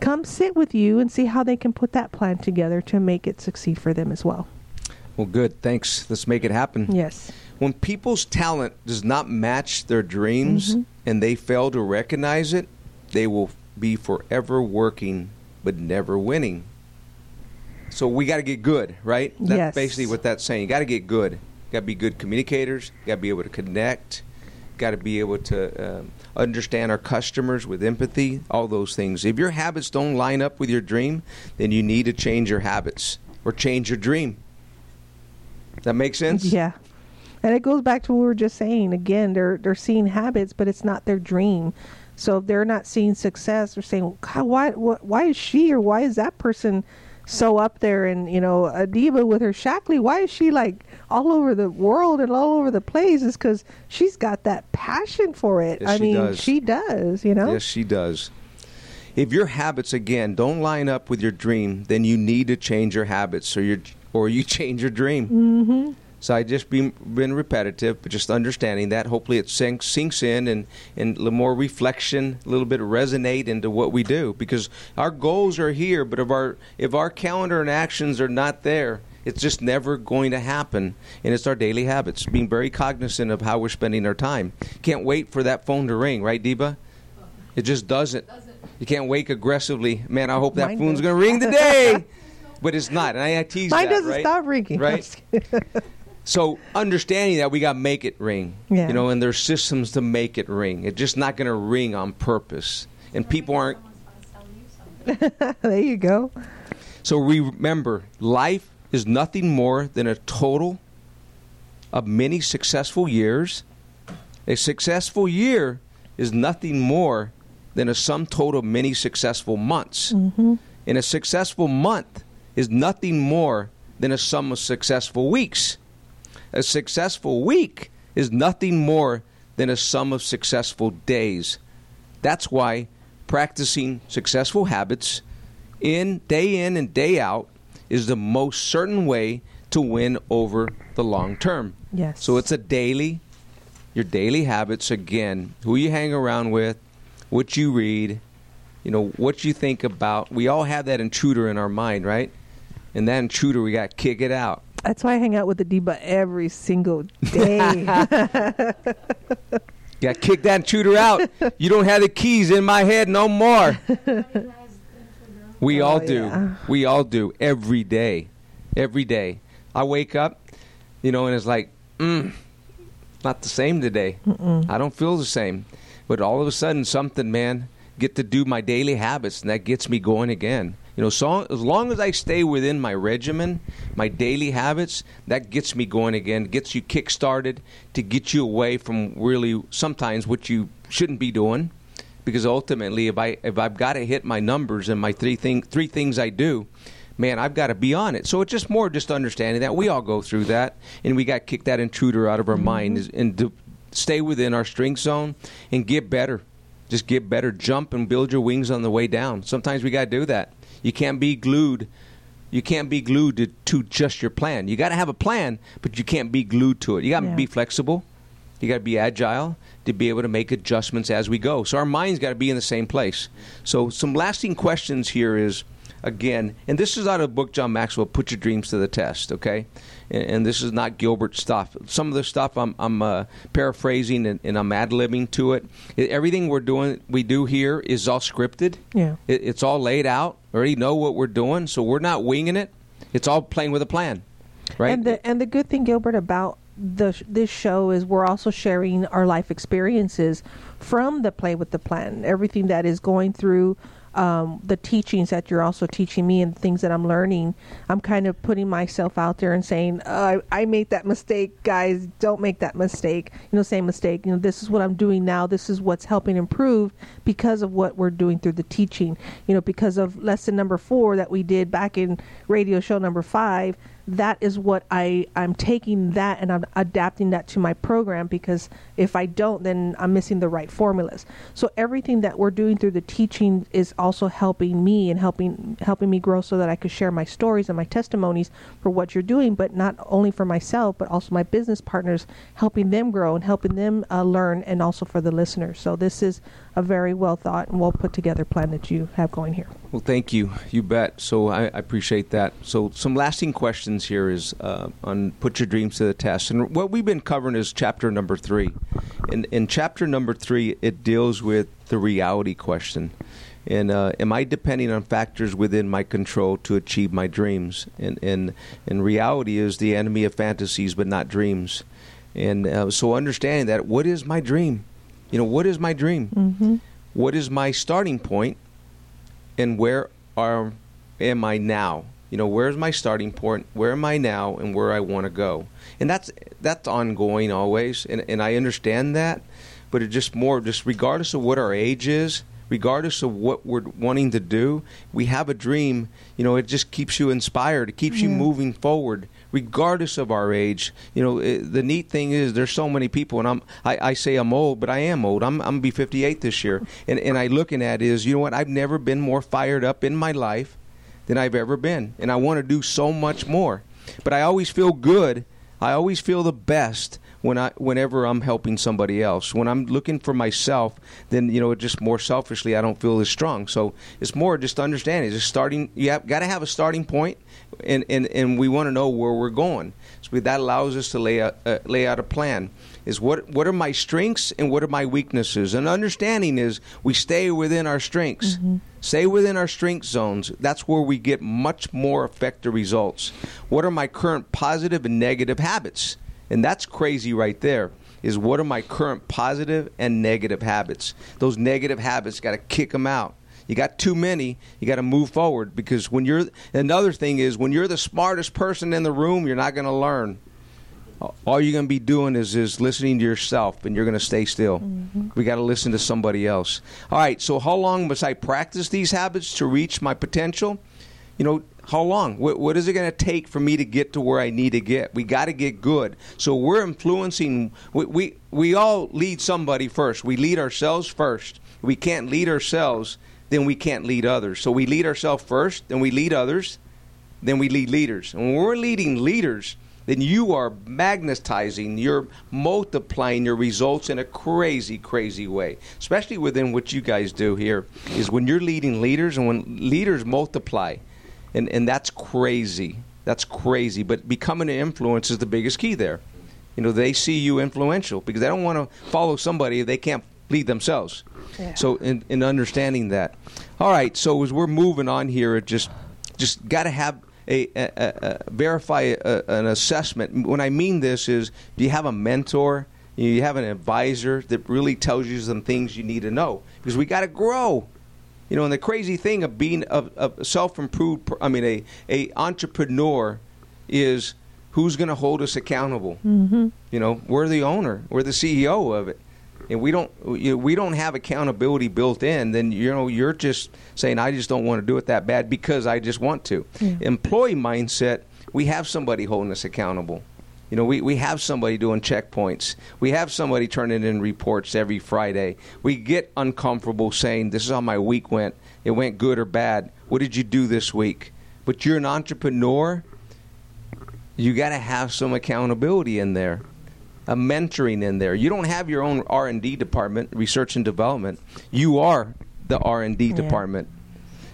Come sit with you and see how they can put that plan together to make it succeed for them as well. Well, good. Thanks. Let's make it happen. Yes. When people's talent does not match their dreams mm-hmm. and they fail to recognize it, they will be forever working but never winning. So we got to get good, right? That's Yes. basically what that's saying. You got to get good. Got to be good communicators. Got to be able to connect. Got to be able to um, understand our customers with empathy. All those things. If your habits don't line up with your dream, then you need to change your habits or change your dream. That makes sense? Yeah. And it goes back to what we were just saying. Again, they're they're seeing habits, but it's not their dream. So if they're not seeing success, they're saying, God, why wh- why is she or why is that person so up there? And you know, Adiba with her Shaklee, why is she like all over the world and all over the place? Is because she's got that passion for it. Yes, I she mean, does. she does. You know. Yes, she does. If your habits again don't line up with your dream, then you need to change your habits, or your or you [laughs] change your dream. Mm-hmm. So I just been been repetitive, but just understanding that. Hopefully, it sinks sinks in, and and a little more reflection, a little bit resonate into what we do, because our goals are here, but if our if our calendar and actions are not there. It's just never going to happen, and it's our daily habits. Being very cognizant of how we're spending our time. Can't wait for that phone to ring, right, Deba? It just doesn't. You can't wake aggressively. Man, I hope that Mine phone's going to ring today. [laughs] but it's not. And I, I tease Mine that, doesn't right? stop ringing. Right? [laughs] so understanding that we got to make it ring. Yeah. You know, and there's systems to make it ring. It's just not going to ring on purpose. And people aren't. [laughs] there you go. So remember, life is nothing more than a total of many successful years. A successful year is nothing more than a sum total of many successful months. Mm-hmm. And a successful month is nothing more than a sum of successful weeks. A successful week is nothing more than a sum of successful days. That's why practicing successful habits in day in and day out is the most certain way to win over the long term. Yes. So it's a daily your daily habits again, who you hang around with, what you read, you know, what you think about. We all have that intruder in our mind, right? And that intruder we got to kick it out. That's why I hang out with the diva every single day. [laughs] Got kick that intruder out. You don't have the keys in my head no more. We all Oh, do. yeah. We all do every day. Every day. I wake up, you know, and it's like, mm, not the same today. I don't feel the same. But all of a sudden, something, man, get to do my daily habits, and that gets me going again. You know, so as long as I stay within my regimen, my daily habits, that gets me going again, gets you kick started to get you away from really sometimes what you shouldn't be doing. Because ultimately, if I if I've got to hit my numbers and my three thing three things I do, man, I've got to be on it. So it's just more just understanding that we all go through that, and we got to kick that intruder out of our mind and to stay within our strength zone and get better. Just get better. Jump and build your wings on the way down. Sometimes we got to do that. You can't be glued. You can't be glued to, to just your plan. You got to have a plan, but you can't be glued to it. You got to Yeah. be flexible. You got to be agile to be able to make adjustments as we go. So our mind's got to be in the same place. So some lasting questions here is again, and this is out of the book John Maxwell, Put Your Dreams to the Test. Okay, and, and this is not Gilbert stuff. Some of the stuff I'm, I'm uh, paraphrasing and, and I'm ad libbing to it. Everything we're doing, we do here is all scripted. Yeah. It, it's all laid out. Already know what we're doing, so we're not winging it. It's all playing with a plan. right? And the and the good thing, Gilbert, about the this show is we're also sharing our life experiences from the play with the plan. Everything that is going through um, the teachings that you're also teaching me and things that I'm learning. I'm kind of putting myself out there and saying, uh, I, I made that mistake, guys. Don't make that mistake. You know, same mistake. You know, this is what I'm doing now. This is what's helping improve because of what we're doing through the teaching. You know, because of lesson number four that we did back in radio show number five that is what I I'm taking that and I'm adapting that to my program because if I don't then I'm missing the right formulas. So everything that we're doing through the teaching is also helping me and helping helping me grow so that I could share my stories and my testimonies for what you're doing but not only for myself but also my business partners helping them grow and helping them uh, learn and also for the listeners. So this is a very well thought and well put together plan that you have going here. Well, thank you. You bet. So I, I appreciate that. So some lasting questions here is uh, on put your dreams to the test, and what we've been covering is chapter number three. In in chapter number three, it deals with the reality question. And uh, am I depending on factors within my control to achieve my dreams? And and and reality is the enemy of fantasies, but not dreams. And uh, so understanding that, what is my dream? You know, what is my dream? Mm-hmm. What is my starting point? and where are am I now? You know, where's my starting point? Where am I now, and where I want to go? And that's that's ongoing always, and and I understand that, but it just more just regardless of what our age is, regardless of what we're wanting to do, we have a dream. You know, it just keeps you inspired. It keeps you moving forward regardless of our age. You know, it, the neat thing is there's so many people, and I'm I, I say I'm old, but I am old. I'm I'm gonna be 58 this year, and and I looking at is you know what I've never been more fired up in my life than I've ever been, and I want to do so much more. But I always feel good. I always feel the best when I whenever I'm helping somebody else. When I'm looking for myself, then you know just more selfishly I don't feel as strong. So it's more just understanding. Just starting. You have got to have a starting point, and and and we want to know where we're going. So that allows us to lay out uh, lay out a plan. Is what what are my strengths and what are my weaknesses? And understanding is we stay within our strengths. Stay within our strength zones. That's where we get much more effective results. What are my current positive and negative habits? And that's crazy right there. Is what are my current positive and negative habits? Those negative habits got to kick them out. You got too many, you got to move forward because when you're another thing is when you're the smartest person in the room, you're not going to learn. All you're going to be doing is is listening to yourself, and you're going to stay still. Mm-hmm. We got to listen to somebody else. All right. So how long must I practice these habits to reach my potential? You know, how long? What, what is it going to take for me to get to where I need to get? We got to get good. So we're influencing. We, we we all lead somebody first. We lead ourselves first. We can't lead ourselves, then we can't lead others. So we lead ourselves first, then we lead others, then we lead leaders. And when we're leading leaders, then you are magnetizing, you're multiplying your results in a crazy, crazy way. Especially within what you guys do here, is when you're leading leaders and when leaders multiply, and, and that's crazy. That's crazy. But becoming an influence is the biggest key there. You know, they see you influential because they don't want to follow somebody if they can't lead themselves. So, in, in understanding that, all right. So as we're moving on here, it just just got to have a, a, a, a verify an assessment. When I mean this is, do you have a mentor? You have an advisor that really tells you some things you need to know because we got to grow. You know, and the crazy thing of being a, a self-improved, I mean, a, a entrepreneur is who's going to hold us accountable. Mm-hmm. You know, we're the owner, we're the CEO of it, and we don't you know, we don't have accountability built in. Then you know you're just saying I just don't want to do it that bad because I just want to. Employee mindset, we have somebody holding us accountable. You know, we, we have somebody doing checkpoints. We have somebody turning in reports every Friday. We get uncomfortable saying, This is how my week went. It went good or bad. What did you do this week? But you're an entrepreneur. You got to have some accountability in there, a mentoring in there. You don't have your own R and D department, research and development. You are the R and D Yeah. department.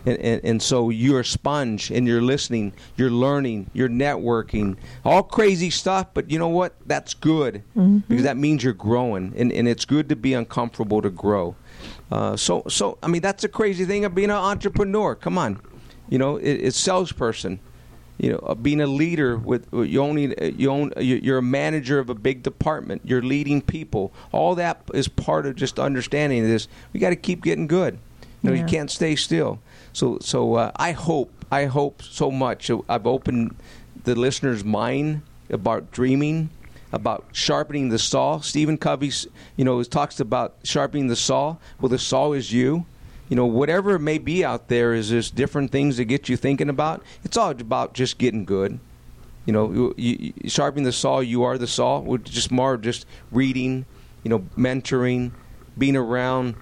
And, and, and so you're a sponge and you're listening, you're learning, you're networking, all crazy stuff. But you know what? That's good because that means you're growing, and, and it's good to be uncomfortable to grow. Uh, so so I mean that's the crazy thing of being an entrepreneur. Come on, you know, it, it's salesperson. you know, uh, being a leader with uh, you only uh, you own you're a manager of a big department. You're leading people. All that is part of just understanding this. We got to keep getting good. You know, Yeah. you can't stay still. So, so uh, I hope, I hope so much. I've opened the listener's mind about dreaming, about sharpening the saw. Stephen Covey, you know, talks about sharpening the saw. Well, the saw is you. You know, whatever it may be out there, is just different things that get you thinking about. It's all about just getting good. You know, you, you, you- sharpening the saw, you are the saw. We're just more just reading, you know, mentoring, being around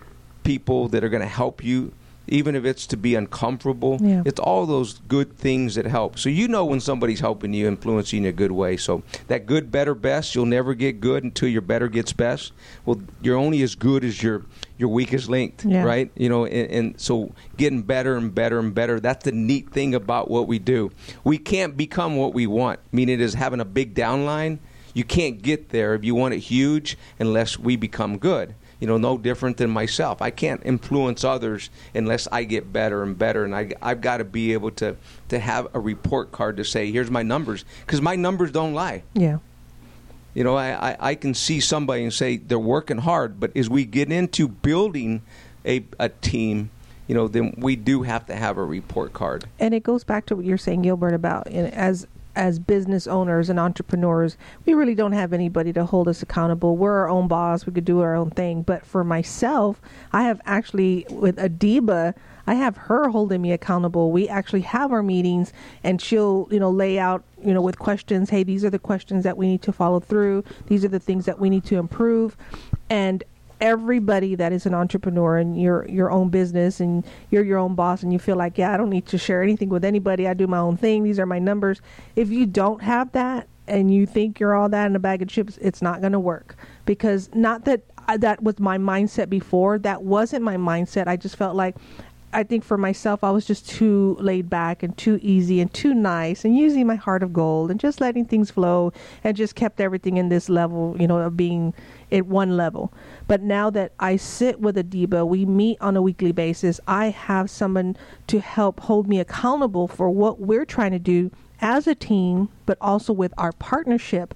people that are going to help you, even if it's to be uncomfortable. Yeah. It's all those good things that help. So you know when somebody's helping you, influencing you in a good way. So that good, better, best, you'll never get good until your better gets best. Well, you're only as good as your your weakest link, Yeah. right? You know, and, and so getting better and better and better. That's the neat thing about what we do. We can't become what we want. Meaning, it is having a big downline. You can't get there if you want it huge unless we become good. You know, no different than myself. I can't influence others unless I get better and better. And I, I've got to be able to, to have a report card to say, here's my numbers. Because my numbers don't lie. Yeah. You know, I, I, I can see somebody and say they're working hard, but as we get into building a, a team, you know, then we do have to have a report card. and it goes back to what you're saying gilbert about as as business owners and entrepreneurs we really don't have anybody to hold us accountable. We're our own boss. We could do our own thing. But for myself i have actually with adiba i have her holding me accountable. We actually have our meetings and she'll you know lay out you know with questions hey these are the questions that we need to follow through. These are the things that we need to improve. And everybody that is an entrepreneur and your your own business and you're your own boss and you feel like yeah I don't need to share anything with anybody. I do my own thing. These are my numbers. If you don't have that and you think you're all that in a bag of chips it's not going to work. Because not that I, that was my mindset before. That wasn't my mindset. I just felt like I think for myself, I was just too laid back and too easy and too nice and using my heart of gold and just letting things flow and just kept everything in this level, you know, of being at one level. But now that I sit with Adiba, we meet on a weekly basis, I have someone to help hold me accountable for what we're trying to do as a team, but also with our partnership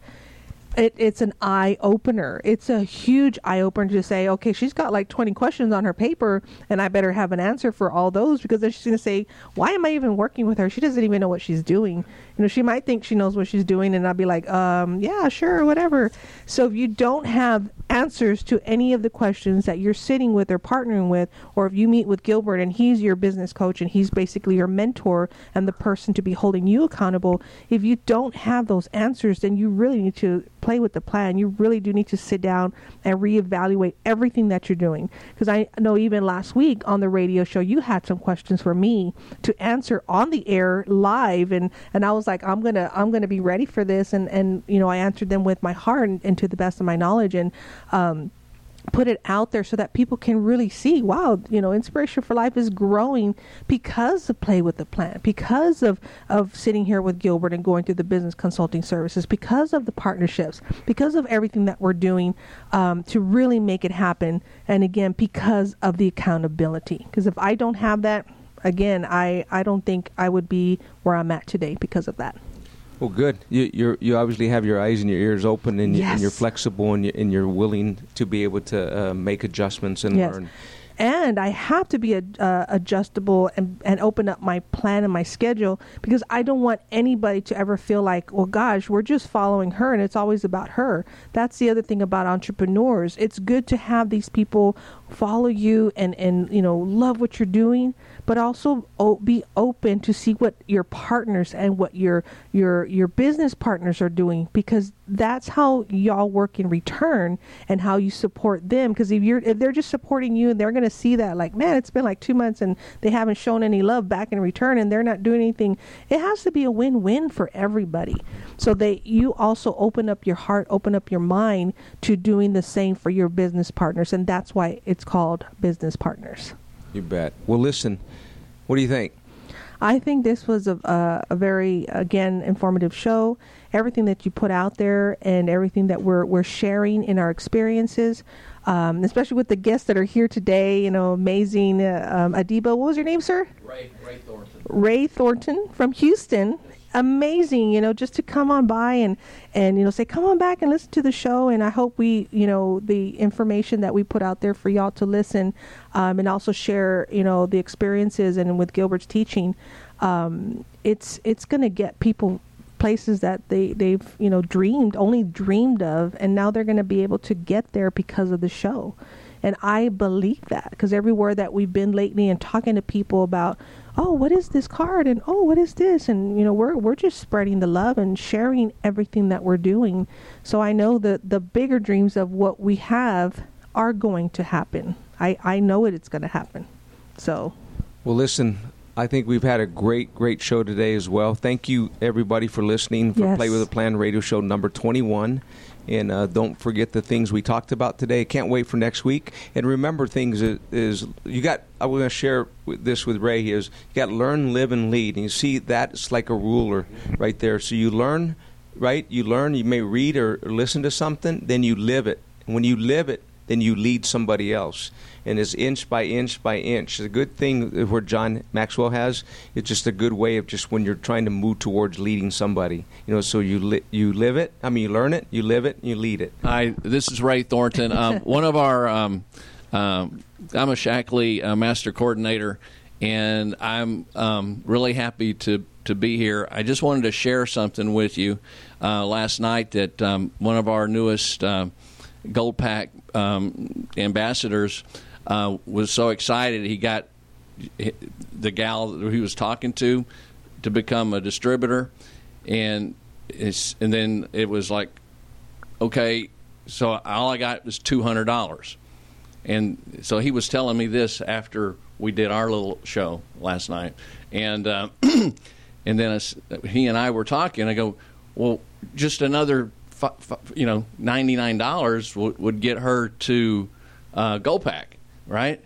it, it's an eye opener. It's a huge eye opener to say, okay, she's got like 20 questions on her paper, and I better have an answer for all those because then she's going to say, why am I even working with her? She doesn't even know what she's doing. You know, she might think she knows what she's doing, and I'll be like, um, yeah, sure, whatever. So if you don't have answers to any of the questions that you're sitting with or partnering with, or if you meet with Gilbert and he's your business coach and he's basically your mentor and the person to be holding you accountable, if you don't have those answers, then you really need to play with the plan. You really do need to sit down and reevaluate everything that you're doing. Because I know even last week on the radio show, you had some questions for me to answer on the air live, and and I was like, I'm gonna I'm gonna be ready for this, and and you know I answered them with my heart and, and to the best of my knowledge, and um, put it out there so that people can really see wow you know inspiration for life is growing because of play with the plant because of of sitting here with gilbert and going through the business consulting services because of the partnerships because of everything that we're doing um, to really make it happen. And again because of the accountability. Because if i don't have that again i i don't think i would be where i'm at today because of that Well, good. You you're, you obviously have your eyes and your ears open, and, you, and you're flexible, and, you, and you're willing to be able to uh, make adjustments and Yes. learn. and I have to be ad- uh, adjustable and, and open up my plan and my schedule because I don't want anybody to ever feel like, well, gosh, we're just following her and it's always about her. That's the other thing about entrepreneurs. It's good to have these people follow you and, and you know, love what you're doing, but also be open to see what your partners and what your your your business partners are doing because that's how y'all work in return and how you support them because if you're if they're just supporting you and they're going to see that like man it's been like 2 months and they haven't shown any love back in return and they're not doing anything it has to be a win-win for everybody so they you also open up your heart open up your mind to doing the same for your business partners and that's why it's called business partners You bet. Well, listen. What do you think? I think this was a, a, a very again informative show. Everything that you put out there and everything that we're we're sharing in our experiences, um, especially with the guests that are here today. You know, amazing uh, um, Adiba. What was your name, sir? Ray, Ray Thornton. Ray Thornton from Houston, amazing, you know, just to come on by and and you know say come on back and listen to the show. And I hope we, you know, the information that we put out there for y'all to listen, um, and also share, you know, the experiences and with Gilbert's teaching, um, it's it's going to get people places that they they've you know dreamed only dreamed of, and now they're going to be able to get there because of the show. And I believe that because everywhere that we've been lately and talking to people about oh, what is this card? And oh, what is this? And you know, we're we're just spreading the love and sharing everything that we're doing. So I know that the bigger dreams of what we have are going to happen. I I know it. It's going to happen. So. Well, listen. I think we've had a great, great show today as well. Thank you, everybody, for listening for Yes. Play with a Plan radio show number 21. And uh, don't forget the things we talked about today. Can't wait for next week. And remember, things is, is you got. I was going to share this with Ray. Is you got learn, live, and lead. And you see that's like a ruler right there. So you learn, right? You learn. You may read or, or listen to something, then you live it. And when you live it, then you lead somebody else. And it's inch by inch by inch. The good thing where John Maxwell has, it's just a good way of just when you're trying to move towards leading somebody. You know, so you li- you live it. I mean, you learn it, you live it, you lead it. Hi, this is Ray Thornton. Um, [laughs] one of our, um, um, I'm a Shaklee uh, master coordinator, and I'm um, really happy to to be here. I just wanted to share something with you. Uh, last night, that um, one of our newest um, Gold Pak um, ambassadors uh, was so excited he got the gal that he was talking to to become a distributor, and and then it was like, okay, so all I got was two hundred dollars, and so he was telling me this after we did our little show last night, and uh, [clears throat] and then as he and I were talking, I go, well, just another, you know, ninety nine dollars w- would get her to uh, GoPack, right?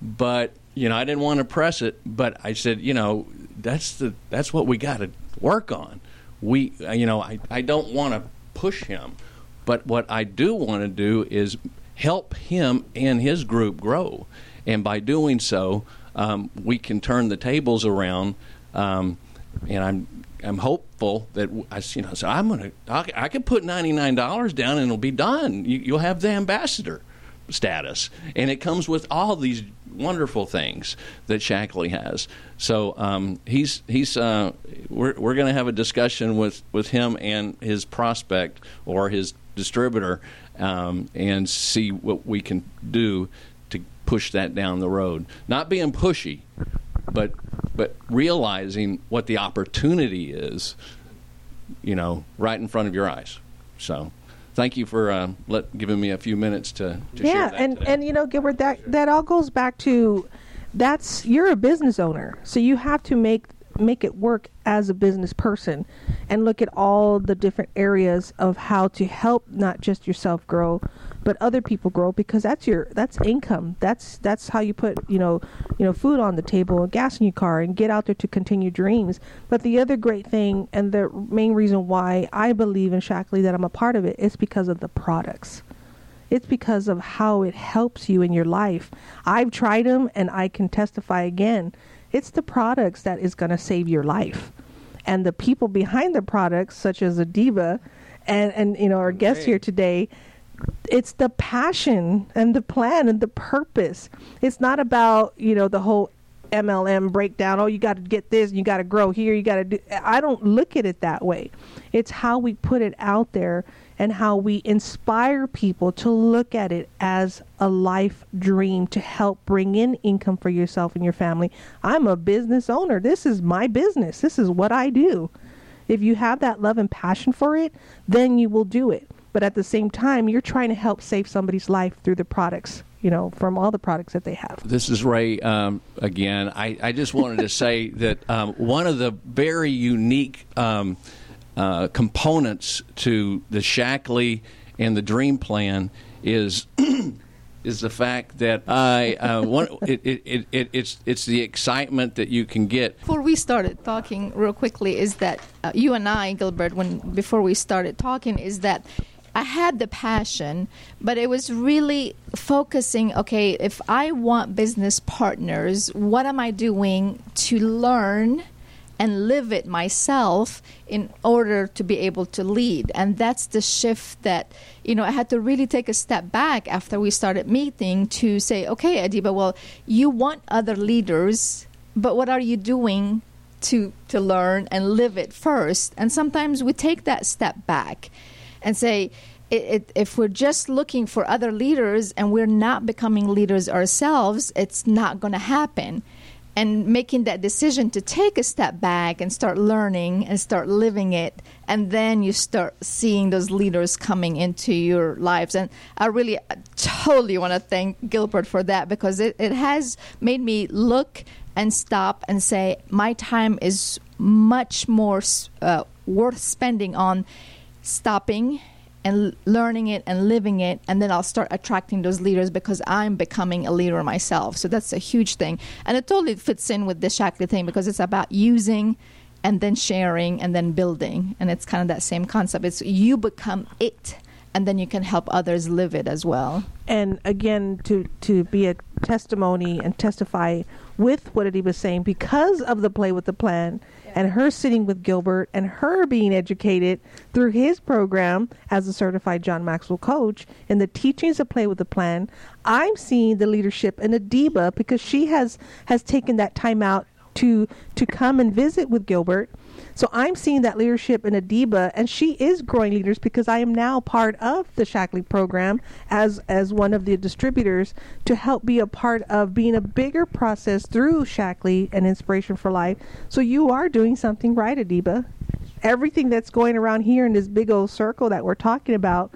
But you know, I didn't want to press it, but I said, you know, that's the that's what we got to work on. We, uh, you know, I I don't want to push him, but what I do want to do is help him and his group grow, and by doing so, um, we can turn the tables around. Um, and I'm I'm hopeful that I you know so I'm gonna I, I can put ninety nine dollars down and it'll be done. You, you'll have the ambassador status, and it comes with all these wonderful things that Shaklee has. So um, he's he's uh, we're we're going to have a discussion with with him and his prospect or his distributor, um, and see what we can do to push that down the road. Not being pushy, but but realizing what the opportunity is, you know, right in front of your eyes. So, thank you for uh, let, giving me a few minutes to, to share yeah and today. and you know gilbert that that all goes back to that's you're a business owner so you have to make make it work as a business person and look at all the different areas of how to help not just yourself grow but other people grow because that's your that's income that's that's how you put you know you know food on the table and gas in your car and get out there to continue dreams but the other great thing and the main reason why i believe in shaklee that i'm a part of it is because of the products it's because of how it helps you in your life. I've tried them and I can testify again. It's the products that is going to save your life. And the people behind the products, such as Adiba and, and you know, our guest here today, it's the passion and the plan and the purpose. It's not about, you know, the whole MLM breakdown. Oh, you got to get this, you got to grow here, you got to do. I don't look at it that way. It's how we put it out there and how we inspire people to look at it as a life dream to help bring in income for yourself and your family. I'm a business owner. This is my business. This is what I do. If you have that love and passion for it, then you will do it. But at the same time, you're trying to help save somebody's life through the products, you know, from all the products that they have. This is Ray um, again. I, I just wanted to say [laughs] that um, one of the very unique um, uh, components to the Shaklee and the Dream Plan is [clears throat] is the fact that I uh, one, [laughs] it, it, it, it, it's it's the excitement that you can get. Before we started talking, real quickly, is that uh, you and I, Gilbert, when before we started talking, is that I had the passion, but it was really focusing. Okay, if I want business partners, what am I doing to learn? and live it myself in order to be able to lead. And that's the shift that, you know, I had to really take a step back after we started meeting to say, okay, Adiba, well, you want other leaders, but what are you doing to to learn and live it first? And sometimes we take that step back and say, it, it, if we're just looking for other leaders and we're not becoming leaders ourselves, it's not going to happen. And making that decision to take a step back and start learning and start living it and then you start seeing those leaders coming into your lives. And i really totally want to thank gilbert for that because it, it has made me look and stop and say my time is much more uh, worth spending on stopping and learning it and living it and then i'll start attracting those leaders because i'm becoming a leader myself. So that's a huge thing. And it totally fits in with the shaklee thing because it's about using and then sharing and then building. And it's kind of that same concept. It's you become it and then you can help others live it as well. And again to to be a testimony and testify with what he was saying because of the play with the plan and her sitting with Gilbert and her being educated through his program as a certified John Maxwell coach in the teachings of play with the plan, I'm seeing the leadership in Adiba because she has has taken that time out to to come and visit with Gilbert so I'm seeing that leadership in Adiba, and she is growing leaders because I am now part of the Shaklee program as as one of the distributors to help be a part of being a bigger process through Shaklee and Inspiration for Life. So you are doing something right, Adiba. Everything that's going around here in this big old circle that we're talking about,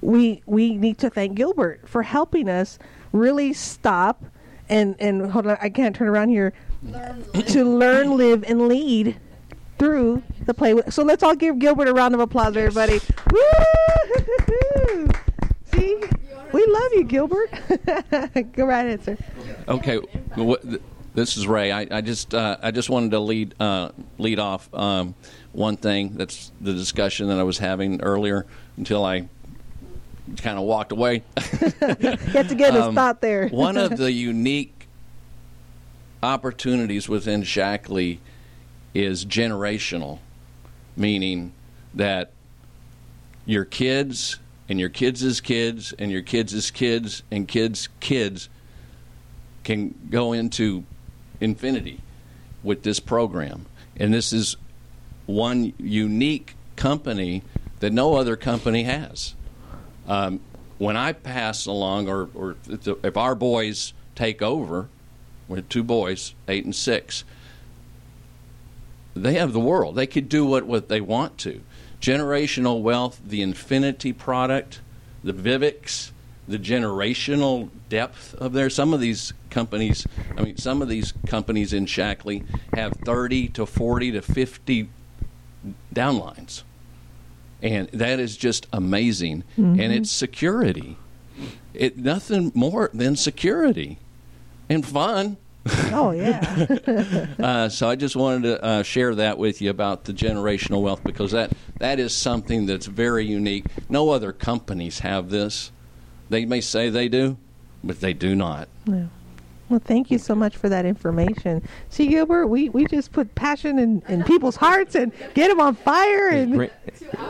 we we need to thank Gilbert for helping us really stop and and hold on, I can't turn around here. Learn, to learn, live, and lead through the play. So let's all give Gilbert a round of applause, everybody. Woo! [laughs] See, we love you, Gilbert. [laughs] Go right ahead, sir. Okay, this is Ray. I, I just uh, I just wanted to lead uh, lead off um, one thing. That's the discussion that I was having earlier until I kind of walked away. [laughs] you have to get um, thought there. one of the unique opportunities within Shaklee is generational, meaning that your kids and your kids' kids and your kids' kids and kids' kids can go into infinity with this program. And this is one unique company that no other company has. Um, when I pass along, or, or if our boys take over, with two boys, eight and six, they have the world. They could do what, what they want to. Generational wealth, the Infinity product, the Vivix, the generational depth of there. Some of these companies, I mean, some of these companies in Shaklee have 30 to 40 to 50 downlines. And that is just amazing. Mm-hmm. And it's security. It nothing more than security and fun. [laughs] Oh yeah. [laughs] uh, so I just wanted to uh, share that with you about the generational wealth because that that is something that's very unique. No other companies have this. They may say they do, but they do not. Well, thank you so much for that information. See, Gilbert, we, we just put passion in, in people's hearts and get them on fire and Bring,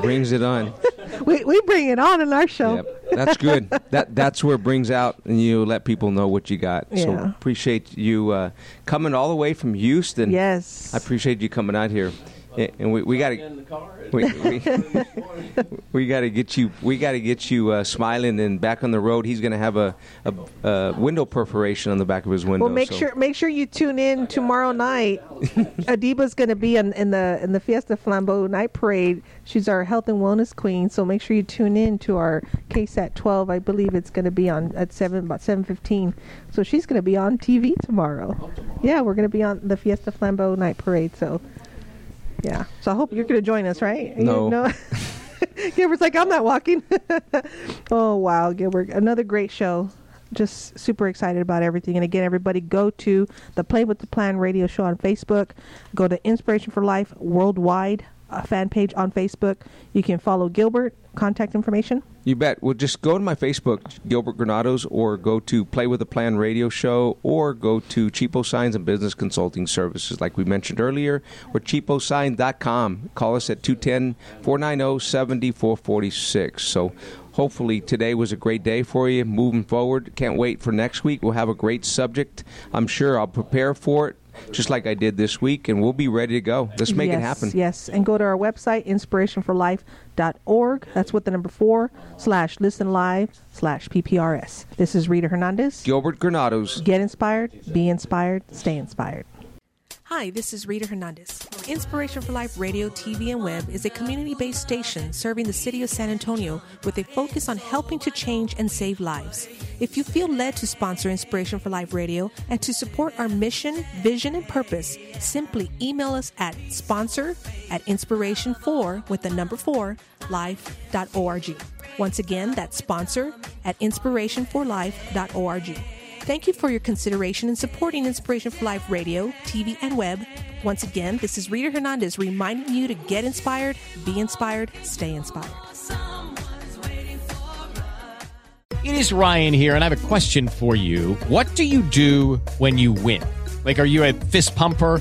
brings it on. [laughs] we, we bring it on in our show. Yep. That's good. that that's where it brings out and you let people know what you got. Yeah. So appreciate you uh, coming all the way from Houston. Yes. I appreciate you coming out here and we, we got to [laughs] we, we, we got to get you we got to get you uh, smiling and back on the road. He's going to have a, a, a, window perforation on the back of his window. Well, make so. sure make sure you tune in tomorrow night. [laughs] Adiba's going to be in, in the in the Fiesta Flambeau night parade. She's our health and wellness queen. So make sure you tune in to our KSAT 12. I believe it's going to be on at seven about seven fifteen. So she's going to be on TV tomorrow. Oh, tomorrow. Yeah, we're going to be on the Fiesta Flambeau night parade. So yeah. So I hope you're going to join us, right? No. no? [laughs] Gilbert's like, I'm not walking. [laughs] oh, wow, Gilbert. Another great show. Just super excited about everything. And again, everybody go to the Play with the Plan radio show on Facebook. Go to Inspiration for Life Worldwide uh, fan page on Facebook. You can follow Gilbert. Contact information. You bet. Well, just go to my Facebook, Gilbert Granados, or go to Play with a Plan radio show, or go to Cheapo Signs and Business Consulting Services, like we mentioned earlier, or cheaposign.com. Call us at 210 490 7446. So hopefully today was a great day for you moving forward. Can't wait for next week. We'll have a great subject. I'm sure I'll prepare for it just like I did this week, and we'll be ready to go. Let's make yes, it happen. Yes, and go to our website, inspirationforlife.org. That's with the number four slash listen live slash PPRS. This is Rita Hernandez. Gilbert Granados. Get inspired, be inspired, stay inspired. Hi, this is Rita Hernandez. Inspiration for Life Radio, TV, and Web is a community based station serving the city of San Antonio with a focus on helping to change and save lives. If you feel led to sponsor Inspiration for Life Radio and to support our mission, vision, and purpose, simply email us at sponsor at inspiration4 with the number 4 life.org. Once again, that's sponsor at inspirationforlife.org. Thank you for your consideration in supporting Inspiration for Life Radio, TV, and web. Once again, this is Rita Hernandez reminding you to get inspired, be inspired, stay inspired. It is Ryan here, and I have a question for you. What do you do when you win? Like, are you a fist pumper?